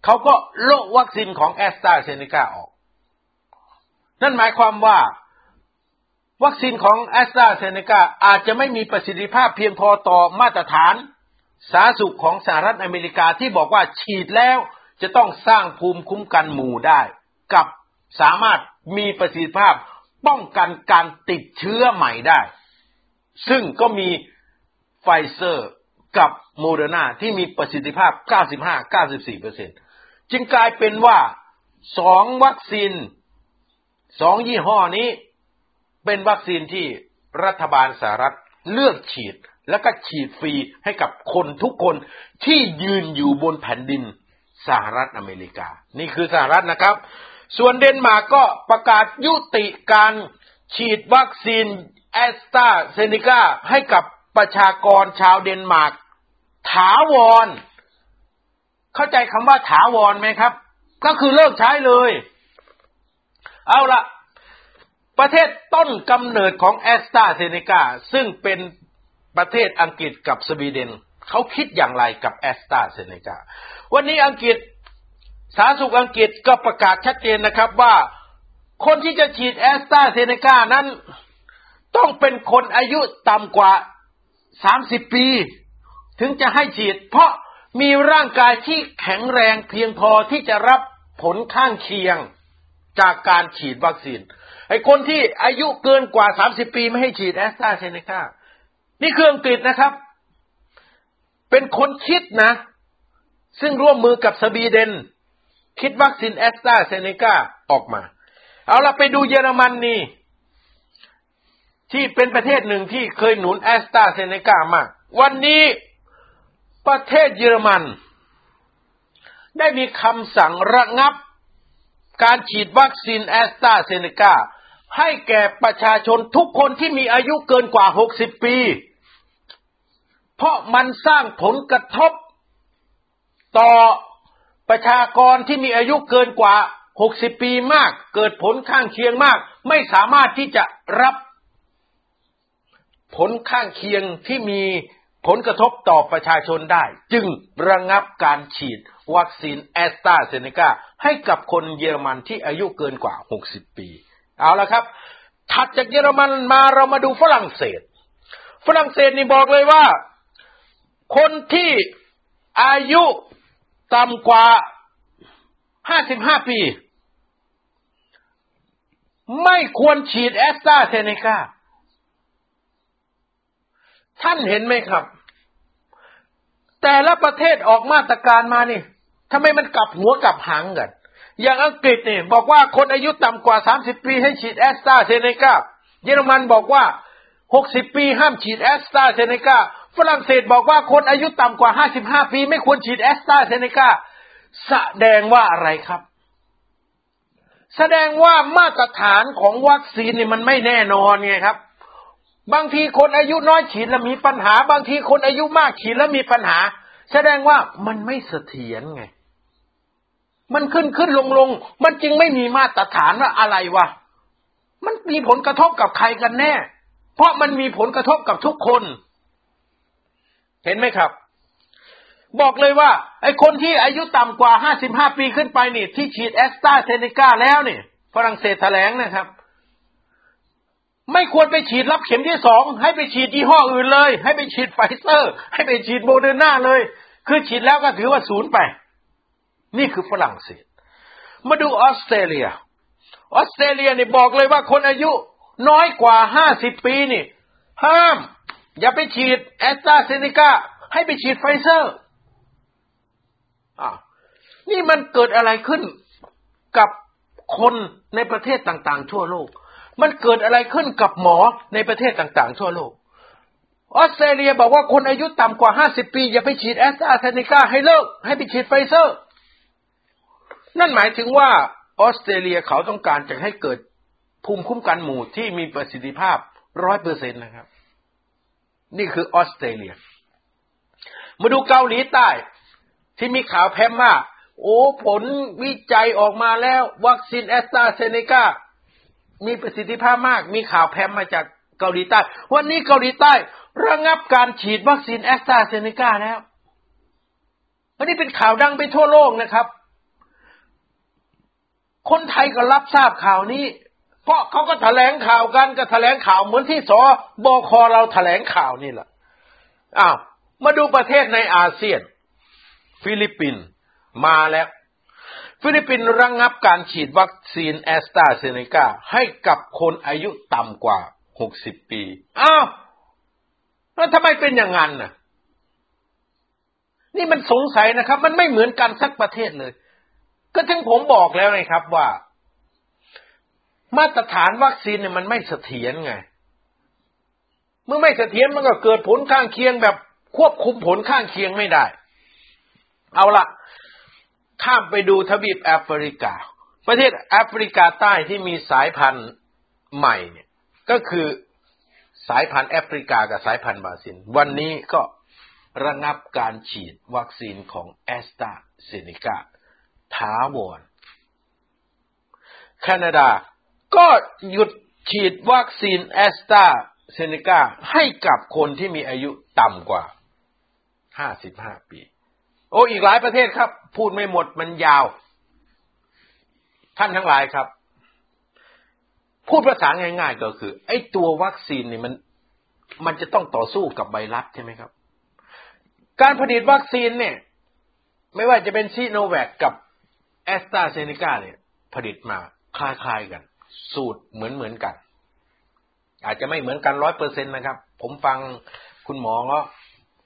เขาก็โละวัคซีนของแอสตราเซเนกาออก นั่นหมายความว่าวัคซีนของแอสตราเซเนกาอาจจะไม่มีประสิทธิภาพเพียงพอต่อมาตรฐานสาธารณสุขของสหรัฐอเมริกาที่บอกว่าฉีดแล้ว จะต้องสร้างภูมิคุ้มกันหมู่ได้ กับสามารถมีประสิทธิภาพป้องกันการติดเชื้อใหม่ได้ ซึ่งก็มีไฟเซอร์กับโมเดอร์นาที่มีประสิทธิภาพ 95-94เปอร์เซ็นต์จึงกลายเป็นว่าสองวัคซีนสองยี่ห้อนี้ เป็นวัคซีนที่รัฐบาลสหรัฐเลือกฉีด แล้วก็ฉีดฟรีให้กับคนทุกคนที่ยืนอยู่บนแผ่นดิน สหรัฐอเมริกา นี่คือสหรัฐนะครับ ส่วนเดนมาร์กก็ประกาศยุติการฉีดวัคซีนแอสตราเซเนกาให้กับประชากรชาวเดนมาร์กถาวร เข้าใจคำว่าถาวรไหมครับ ก็คือเลิกใช้เลย เอาละประเทศต้นกำเนิดของแอสตราเซเนกาซึ่งเป็นประเทศอังกฤษกับสวีเดน เขาคิดอย่างไรกับแอสตราเซเนกาวันนี้อังกฤษสาธารณสุขอังกฤษก็ประกาศชัดเจนนะครับว่าคนที่จะฉีดแอสตราเซเนกานั้นต้องเป็นคนอายุต่ำกว่าสามสิบปี ถึงจะให้ฉีด เพราะมีร่างกายที่แข็งแรงเพียงพอที่จะรับผลข้างเคียงจากการฉีดวัคซีน ไอ้คนที่อายุเกินกว่าสามสิบปีไม่ให้ฉีดแอสตราเซเนกานี่คืออังกฤษนะครับ เป็นคนคิดนะ ซึ่งร่วมมือกับสวีเดน คิดวัคซีนแอสตราเซเนกาออกมา เอาละไปดูเยอรมันนี่ที่เป็นประเทศหนึ่งที่เคยหนุนแอสตราเซเนกามาก วันนี้ประเทศเยอรมัน ได้มีคำสั่งระงับการฉีดวัคซีนแอสตราเซเนกาให้แก่ประชาชนทุกคนที่มีอายุเกินกว่า 60 ปี เพราะมันสร้างผลกระทบ ต่อประชากรที่มีอายุเกินกว่า 60 ปีมาก เกิดผลข้างเคียงมาก ไม่สามารถที่จะรับผลข้างเคียงที่มีผลกระทบต่อประชาชนได้ จึงระงับการฉีดวัคซีนแอสตราเซเนกาให้กับคนเยอรมันที่อายุเกินกว่า 60 ปี เอาละครับ ถัดจากเยอรมันมาเรามาดูฝรั่งเศส ฝรั่งเศสนี่บอกเลยว่า คนที่อายุต่ำกว่า55ปี ไม่ควรฉีดแอสตราเซเนกาท่านเห็นไหมครับ แต่ละประเทศออกมาตรการมานี่ทำไมมันกลับหัวกลับหางกัน อย่างอังกฤษเนี่ยบอกว่าคนอายุต่ำกว่า30ปีให้ฉีดแอสตราเซเนกาเยอรมันบอกว่า60ปีห้ามฉีดแอสตราเซเนกา ฝรั่งเศสบอกว่าคนอายุต่ำกว่า 55 ปี ไม่ควรฉีดแอสตราเซเนกาแสดงว่าอะไรครับ แสดงว่ามาตรฐานของวัคซีนนี่มันไม่แน่นอนไงครับ บางทีคนอายุน้อยฉีดแล้วมีปัญหา บางทีคนอายุมากฉีดแล้วมีปัญหา แสดงว่ามันไม่เสถียรไง มันขึ้นขึ้นลงลง มันจึงไม่มีมาตรฐานว่าอะไรวะ มันมีผลกระทบกับใครกันแน่ เพราะมันมีผลกระทบกับทุกคน เห็นไหมครับ บอกเลยว่า ไอ้คนที่อายุต่ำกว่าห้าสิบห้าปีขึ้นไปนี่ ที่ฉีดแอสตราเซเนกาแล้วนี่ฝรั่งเศสแถลงนะครับ ไม่ควรไปฉีดรับเข็มที่สองให้ไปฉีดยี่ห้ออื่นเลย ให้ไปฉีดไฟเซอร์ ให้ไปฉีดโมเดอร์นาเลย คือฉีดแล้วก็ถือว่าศูนย์ไป นี่คือฝรั่งเศส มาดูออสเตรเลีย ออสเตรเลียนี่บอกเลยว่าคนอายุน้อยกว่าห้าสิบปีนี่ ห้าม อย่าไปฉีดแอสตราเซเนกาให้ไปฉีดไฟเซอร์อ้านี่มันเกิดอะไรขึ้นกับคนในประเทศต่างๆ ทั่วโลก มันเกิดอะไรขึ้นกับหมอในประเทศต่างๆ ทั่วโลก ออสเตรเลียบอกว่าคนอายุต่ำกว่าห้าสิบปี อย่าไปฉีดแอสตราเซเนกาให้เลิก ให้ไปฉีดไฟเซอร์ นั่นหมายถึงว่าออสเตรเลียเขาต้องการจะให้เกิดภูมิคุ้มกันหมู่ที่มีประสิทธิภาพร้อยเปอร์เซ็นต์นะครับ นี่คือออสเตรเลีย มาดูเกาหลีใต้ ที่มีข่าวแพลมว่าโอ้ผลวิจัยออกมาแล้ว วัคซีนแอสตราเซเนกามีประสิทธิภาพมาก มีข่าวแพลมมาจากเกาหลีใต้ วันนี้เกาหลีใต้ระงับการฉีดวัคซีนแอสตราเซเนกาแล้วอันนี้เป็นข่าวดังไปทั่วโลกนะครับ คนไทยก็รับทราบข่าวนี้ เพราะเขาก็แถลงข่าวกันก็แถลงข่าวเหมือนที่ศบคเราแถลงข่าวนี่แหละอ้าวมาดูประเทศในอาเซียน ฟิลิปปินส์มาแล้ว ฟิลิปปินส์ระงับการฉีดวัคซีนแอสตราเซเนกาให้กับคนอายุต่ำกว่า 60 ปี อ้าวแล้วทำไมเป็นอย่างนั้นน่ะ นี่มันสงสัยนะครับ มันไม่เหมือนกันสักประเทศเลย ก็ถึงผมบอกแล้วไงครับว่า มาตรฐานวัคซีนเนี่ยมันไม่เสถียรไง เมื่อไม่เสถียรมันก็เกิดผลข้างเคียงแบบควบคุมผลข้างเคียงไม่ได้ เอาละข้ามไปดูทวีปแอฟริกา ประเทศแอฟริกาใต้ที่มีสายพันธุ์ใหม่เนี่ย ก็คือสายพันธุ์แอฟริกากับสายพันธุ์บราซิล วันนี้ก็ระงับการฉีดวัคซีนของแอสตราเซเนกาถาวรแคนาดา ก็หยุดฉีดวัคซีนแอสตราเซเนกาให้กับคนที่มีอายุต่ำกว่า 55 ปี โอ้อีกหลายประเทศครับ พูดไม่หมดมันยาว ท่านทั้งหลายครับ พูดภาษาง่ายๆก็คือ ไอ้ตัววัคซีนนี่มัน มันจะต้องต่อสู้กับไวรัสใช่ไหมครับ การผลิตวัคซีนเนี่ย ไม่ว่าจะเป็นซีโนแวคกับแอสตราเซเนกาเนี่ย ผลิตมาคล้ายๆกัน สูตรเหมือนๆกัน อาจจะไม่เหมือนกันร้อยเปอร์เซ็นตนะครับ ผมฟังคุณหมอก็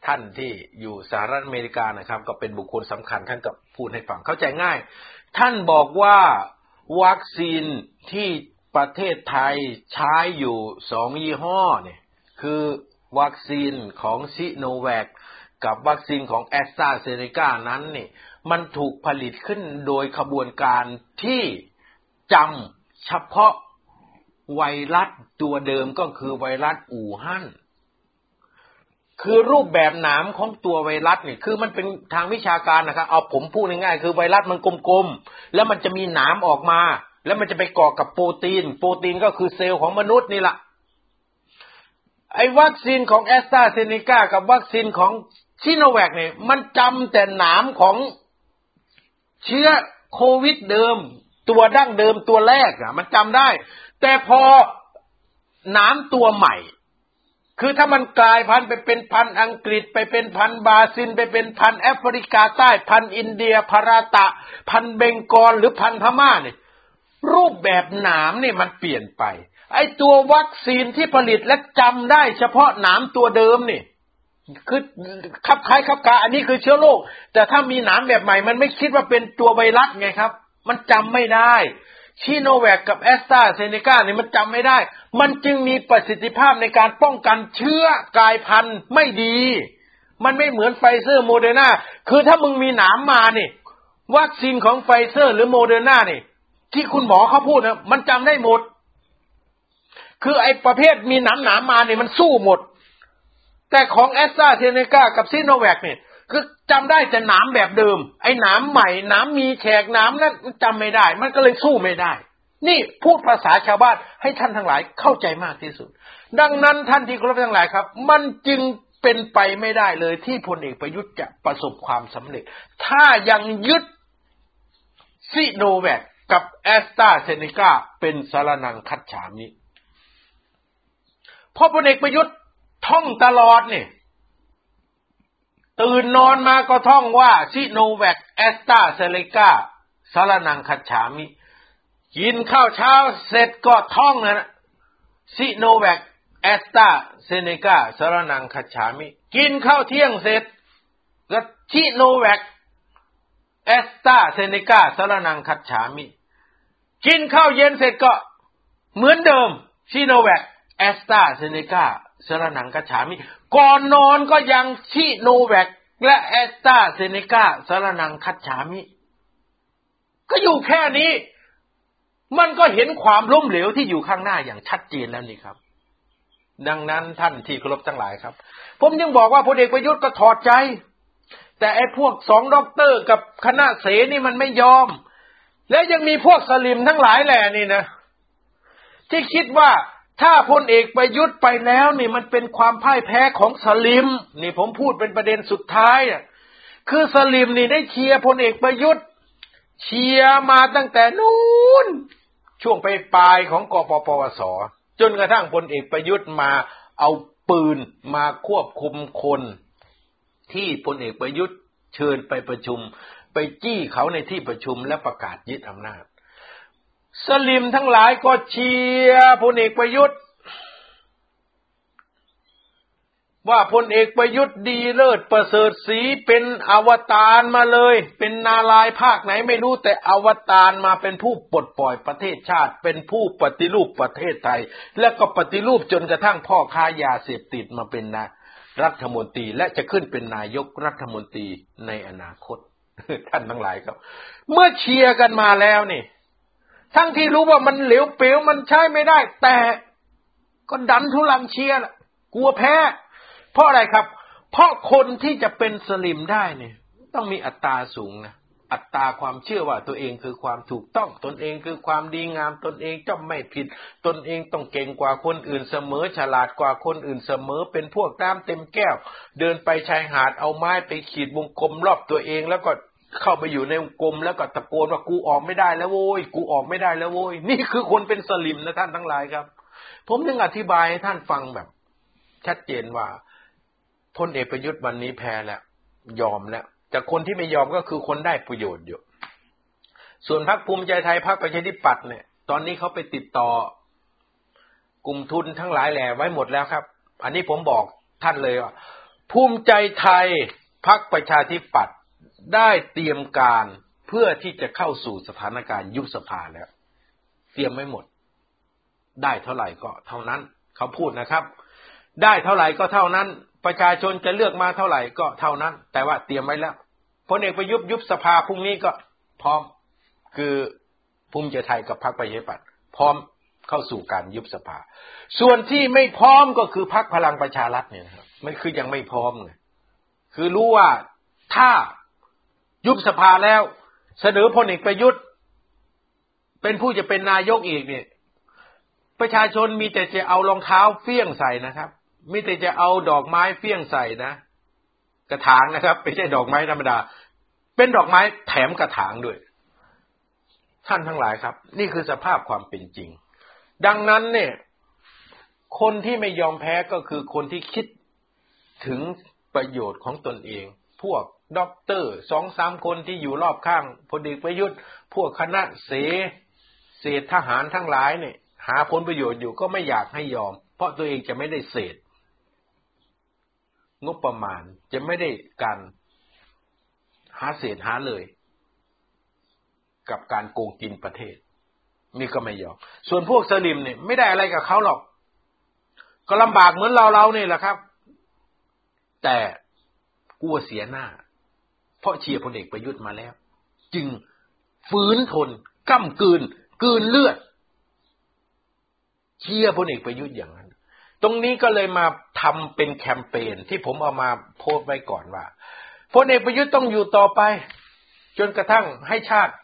ท่านที่อยู่สหรัฐอเมริกานะครับ ก็เป็นบุคคลสำคัญท่านก็พูดให้ฟังเข้าใจง่าย ท่านบอกว่าวัคซีนที่ประเทศไทยใช้อยู่สองยี่ห้อเนี่ยคือวัคซีนของซิโนแวคกับวัคซีนของแอสตราเซเนกานั้นเนี่ยมันถูกผลิตขึ้นโดยขบวนการที่จำ เฉพาะไวรัสตัวเดิมก็คือไวรัสอู่ฮั่น คือรูปแบบหนามของตัวไวรัสเนี่ย คือมันเป็นทางวิชาการนะครับเอาผมพูดง่ายๆคือไวรัสมันกลมๆ แล้วมันจะมีหนามออกมา แล้วมันจะไปเกาะกับโปรตีน โปรตีนก็คือเซลล์ของมนุษย์นี่แหละไอ้วัคซีนของแอสตราเซเนกากับวัคซีนของซิโนแวคเนี่ย มันจำแต่หนามของเชื้อโควิดเดิม ตัวดั้งเดิมตัวแรกอะมันจำได้ แต่พอน้ำตัวใหม่ คือถ้ามันกลายพันธุ์ไปเป็นพันธุ์อังกฤษไปเป็นพันธุ์บราซิลไปเป็นพันธุ์แอฟริกาใต้พันธุ์อินเดียพาราตะ พันธุ์เบงกอลหรือพันธุ์พม่าเนี่ยรูปแบบหนามเนี่ยมันเปลี่ยนไป ไอตัววัคซีนที่ผลิตและจำได้เฉพาะหนามตัวเดิมนี่คือคลับคล้ายคลับคลา อันนี้คือเชื้อโรคแต่ถ้ามีหนามแบบใหม่ มันไม่คิดว่าเป็นตัวไวรัสไงครับ มันจำไม่ได้ซิโนแวคกับแอสตราเซเนกาเนี่ยมันจำไม่ได้ มันจึงมีประสิทธิภาพในการป้องกันเชื้อกลายพันธุ์ไม่ดี มันไม่เหมือนไฟเซอร์โมเดอร์นาคือถ้ามึงมีหนามมาเนี่ยวัคซีนของไฟเซอร์หรือโมเดอร์นาเนี่ยที่คุณหมอเขาพูดนะมันจำได้หมด คือไอ้ประเภทมีหนามหนามมาเนี่ยมันสู้หมด แต่ของแอสตราเซเนกากับซิโนแวคเนี่ย คือจำได้แต่หนามแบบเดิม ไอ้หนามใหม่หนามมีแฉกหนามนั้นจำไม่ได้ มันก็เลยสู้ไม่ได้ นี่พูดภาษาชาวบ้านให้ท่านทั้งหลายเข้าใจมากที่สุด ดังนั้นท่านที่เคารพทั้งหลายครับ มันจึงเป็นไปไม่ได้เลยที่พลเอกประยุทธ์จะประสบความสำเร็จ ถ้ายังยึดซิโนแวคกับแอสตราเซเนกาเป็นสรณังคัจฉามิเพราะพลเอกประยุทธ์ท่องตลอดเนี่ย ตื่นนอนมาก็ท่องว่าซิโนแวคแอสตราเซเนกาสรณังคัจฉามิ กินข้าวเช้าเสร็จก็ท่องนะซิโนแวคแอสตราเซเนกาสรณังคัจฉามิ กินข้าวเที่ยงเสร็จก็ซิโนแวคแอสตราเซเนกาสรณังคัจฉามิ กินข้าวเย็นเสร็จก็เหมือนเดิมซิโนแวคแอสตราเซเนกา สรณังคัจฉามิ ก่อนนอนก็ยังซิโนแวคและแอสตราเซเนกาสรณังคัจฉามิ ก็อยู่แค่นี้ มันก็เห็นความล้มเหลวที่อยู่ข้างหน้าอย่างชัดเจนแล้วนี่ครับ ดังนั้นท่านที่เคารพทั้งหลายครับ ผมยังบอกว่าพลเอกประยุทธ์ก็ถอดใจ แต่ไอ้พวกสองด็อกเตอร์กับคณะเสนี่มันไม่ยอม แล้วยังมีพวกสลิ่มทั้งหลายแหล่นี่นะที่คิดว่า ถ้าพลเอกประยุทธ์ไปแล้วนี่มันเป็นความพ่ายแพ้ของสลิ่ม นี่ผมพูดเป็นประเด็นสุดท้ายอะคือสลิ่มนี่ได้เชียร์พลเอกประยุทธ์ เชียร์มาตั้งแต่นู้นช่วงไปปลายของกปปวส จนกระทั่งพลเอกประยุทธ์มาเอาปืนมาควบคุมคน ที่พลเอกประยุทธ์เชิญไปประชุม ไปจี้เขาในที่ประชุมและประกาศยึดอำนาจ สลิมทั้งหลายก็เชียร์พลเอกประยุทธ์ ว่าพลเอกประยุทธ์ดีเลิศประเสริฐสีเป็นอวตารมาเลย เป็นนาลายภาคไหนไม่รู้แต่อวตารมาเป็นผู้ปลดปล่อยประเทศชาติ เป็นผู้ปฏิรูปประเทศไทย และก็ปฏิรูปจนกระทั่งพ่อค้ายาเสพติดมาเป็นนารัฐมนตรีและจะขึ้นเป็นนายกรัฐมนตรีในอนาคต ท่านทั้งหลายครับ เมื่อเชียร์กันมาแล้วนี่ ทั้งที่รู้ว่ามันเหลวเปลวมันใช้ไม่ได้ แต่ก็ดันทุลังเชียร์ละกลัวแพ้ เพราะอะไรครับ เพราะคนที่จะเป็นสลิมได้เนี่ย ต้องมีอัตราสูงนะอัตราความเชื่อว่าตัวเองคือความถูกต้องตนเองคือความดีงาม ตนเองจะไม่ผิด ตนเองต้องเก่งกว่าคนอื่นเสมอ ฉลาดกว่าคนอื่นเสมอ เป็นพวกน้ำเต็มแก้ว เดินไปชายหาดเอาไม้ไปขีดวงกลมรอบตัวเอง แล้วก็ เข้าไปอยู่ในกลมแล้วก็ตะโกนว่ากูออกไม่ได้แล้วโว้ยกูออกไม่ได้แล้วโว้ยนี่คือคนเป็นสลิมนะท่านทั้งหลายครับ ผมยังอธิบายให้ท่านฟังแบบ ชัดเจนว่าพลเอกประยุทธ์วันนี้แพ้แล้วยอมแล้วแต่คนที่ไม่ยอมก็คือคนได้ประโยชน์อยู่ ส่วนพรรคภูมิใจไทยพรรคประชาธิปัตย์เนี่ย ตอนนี้เขาไปติดต่อกลุ่มทุนทั้งหลายแหล่ไว้หมดแล้วครับ อันนี้ผมบอกท่านเลยว่าภูมิใจไทยพรรคประชาธิปัตย์ ได้เตรียมการเพื่อที่จะเข้าสู่สถานการณ์ยุบสภาแล้ว เตรียมไม่หมด ได้เท่าไหร่ก็เท่านั้น เขาพูดนะครับ ได้เท่าไหร่ก็เท่านั้น ประชาชนจะเลือกมาเท่าไหร่ก็เท่านั้น แต่ว่าเตรียมไว้แล้วพลเอกประยุทธ์ยุบสภาพรุ่งนี้ก็พร้อมคือภูมิใจไทยกับพรรคประชาธิปัตย์พร้อมเข้าสู่การยุบสภา ส่วนที่ไม่พร้อมก็คือพรรคพลังประชารัฐเนี่ยครับมันคือยังไม่พร้อมไงคือรู้ว่าถ้า ยุบสภาแล้ว เสนอพลเอกประยุทธ์ เป็นผู้จะเป็นนายกอีกเนี่ย ประชาชนมีแต่จะเอารองเท้าเฟี้ยงใส่นะครับ มีแต่จะเอาดอกไม้เขวี้ยงใส่นะ กระถางนะครับไม่ใช่ดอกไม้ธรรมดา เป็นดอกไม้แถมกระถางด้วย ท่านทั้งหลายครับ นี่คือสภาพความเป็นจริง ดังนั้นเนี่ย คนที่ไม่ยอมแพ้ก็คือคนที่คิดถึงประโยชน์ของตนเอง พวก ด็อกเตอร์สองสามคนที่อยู่รอบข้างพลเอกประยุทธ์ พวกคณะเสเศษทหารทั้งหลายเนี่ย หาผลประโยชน์อยู่ก็ไม่อยากให้ยอม เพราะตัวเองจะไม่ได้เศษ งบประมาณจะไม่ได้การหาเศษหาเลย กับการโกงกินประเทศนี่ก็ไม่ยอม ส่วนพวกสลิมเนี่ยไม่ได้อะไรกับเขาหรอก ก็ลำบากเหมือนเราเราเนี่ยแหละครับ แต่กลัวเสียหน้า ราะเชียร์พลเอกประยุทธ์มาแล้ว จึงฝืนทนก้ำกืนกืนเลือด เชียร์พลเอกประยุทธ์อย่างนั้น ตรงนี้ก็เลยมาทำเป็นแคมเปญที่ผมเอามาโพสต์ไว้ก่อนว่าพลเอกประยุทธ์ต้องอยู่ต่อไป จนกระทั่งให้ชาติ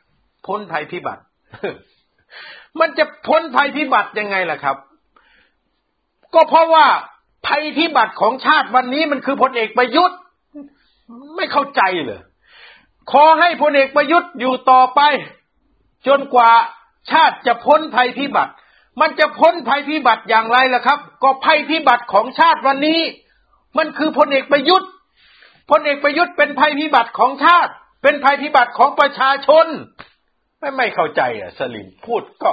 พ้นภัยพิบัติ มันจะพ้นภัยพิบัติยังไงล่ะครับ ก็เพราะว่าภัยพิบัติของชาติวันนี้มันคือพลเอกประยุทธ์ ไม่เข้าใจเลย ขอให้พลเอกประยุทธ์อยู่ต่อไป จนกว่าชาติจะพ้นภัยพิบัติ มันจะพ้นภัยพิบัติอย่างไรล่ะครับ ก็ภัยพิบัติของชาติวันนี้ มันคือพลเอกประยุทธ์พลเอกประยุทธ์เป็นภัยพิบัติของชาติ เป็นภัยพิบัติของประชาชน ไม่ไม่เข้าใจอะ สลิมพูดก็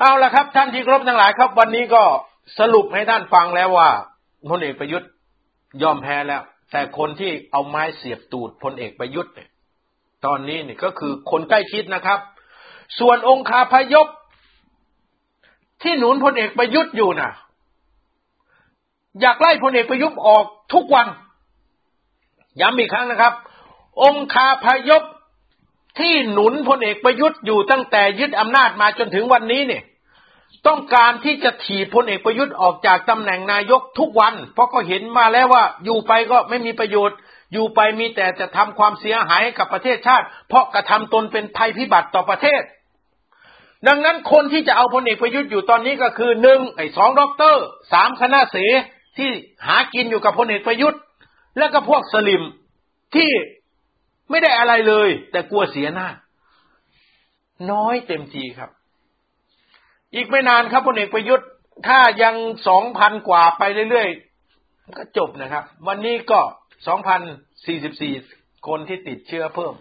เอาละครับ ท่านที่ครบทั้งหลายครับ วันนี้ก็สรุปให้ท่านฟังแล้วว่าพลเอกประยุทธ์ยอมแพ้แล้ว แต่คนที่เอาไม้เสียบตูดพลเอกประยุทธ์เนี่ย ตอนนี้เนี่ยก็คือคนใกล้ชิดนะครับ ส่วนองค์คาพยพที่หนุนพลเอกประยุทธ์อยู่น่ะ อยากไล่พลเอกประยุทธ์ออกทุกวัน ย้ำอีกครั้งนะครับ องคาพยพที่หนุนพลเอกประยุทธ์อยู่ตั้งแต่ยึดอำนาจมาจนถึงวันนี้เนี่ย ต้องการที่จะถีบพลเอกประยุทธ์ออกจากตำแหน่งนายกทุกวัน เพราะก็เห็นมาแล้วว่าอยู่ไปก็ไม่มีประโยชน์ อยู่ไปมีแต่จะทำความเสียหายกับประเทศชาติ เพราะกระทำตนเป็นภัยพิบัติต่อประเทศ ดังนั้นคนที่จะเอาพลเอกประยุทธ์อยู่ตอนนี้ก็คือหนึ่งไอ้สองด็อกเตอร์สามคณะเสที่หากินอยู่กับพลเอกประยุทธ์ แล้วก็พวกสลิ่มที่ไม่ได้อะไรเลย แต่กลัวเสียหน้า น้อยเต็มทีครับ อีกไม่นานครับพลเอกประยุทธ์ ถ้ายังสองพันกว่าไปเรื่อยๆก็จบนะครับ วันนี้ก็สองพันสี่สิบสี่คนที่ติดเชื้อเพิ่ม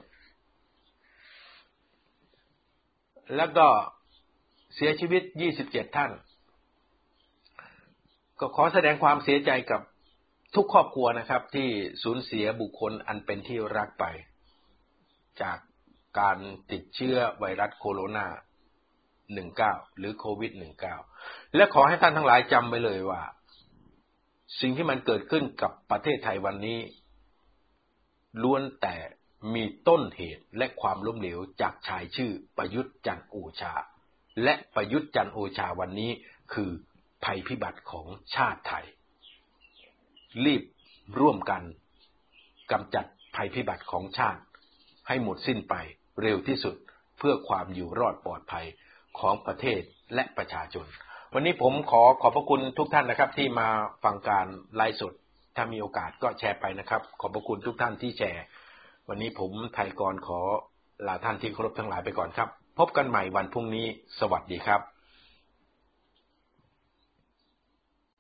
แล้วก็เสียชีวิตยี่สิบเจ็ดท่าน ก็ขอแสดงความเสียใจกับทุกครอบครัวนะครับ ที่สูญเสียบุคคลอันเป็นที่รักไป จากการติดเชื้อไวรัสโคโรนา 19 หรือโควิด 19 และขอให้ท่านทั้งหลายจำไว้เลยว่า สิ่งที่มันเกิดขึ้นกับประเทศไทยวันนี้ ล้วนแต่มีต้นเหตุและความล้มเหลวจากชายชื่อประยุทธ์จันโอชา และประยุทธ์จันโอชาวันนี้คือภัยพิบัติของชาติไทย รีบร่วมกันกำจัดภัยพิบัติของชาติ ให้หมดสิ้นไปเร็วที่สุดเพื่อความอยู่รอดปลอดภัย ของประเทศและประชาชน วันนี้ผมขอขอบพระคุณทุกท่านนะครับ ที่มาฟังการไลฟ์สด ถ้ามีโอกาสก็แชร์ไปนะครับ ขอบพระคุณทุกท่านที่แชร์ วันนี้ผมไทยกรขอลาท่านที่เคารพทั้งหลายไปก่อนครับ พบกันใหม่วันพรุ่งนี้ สวัสดีครับ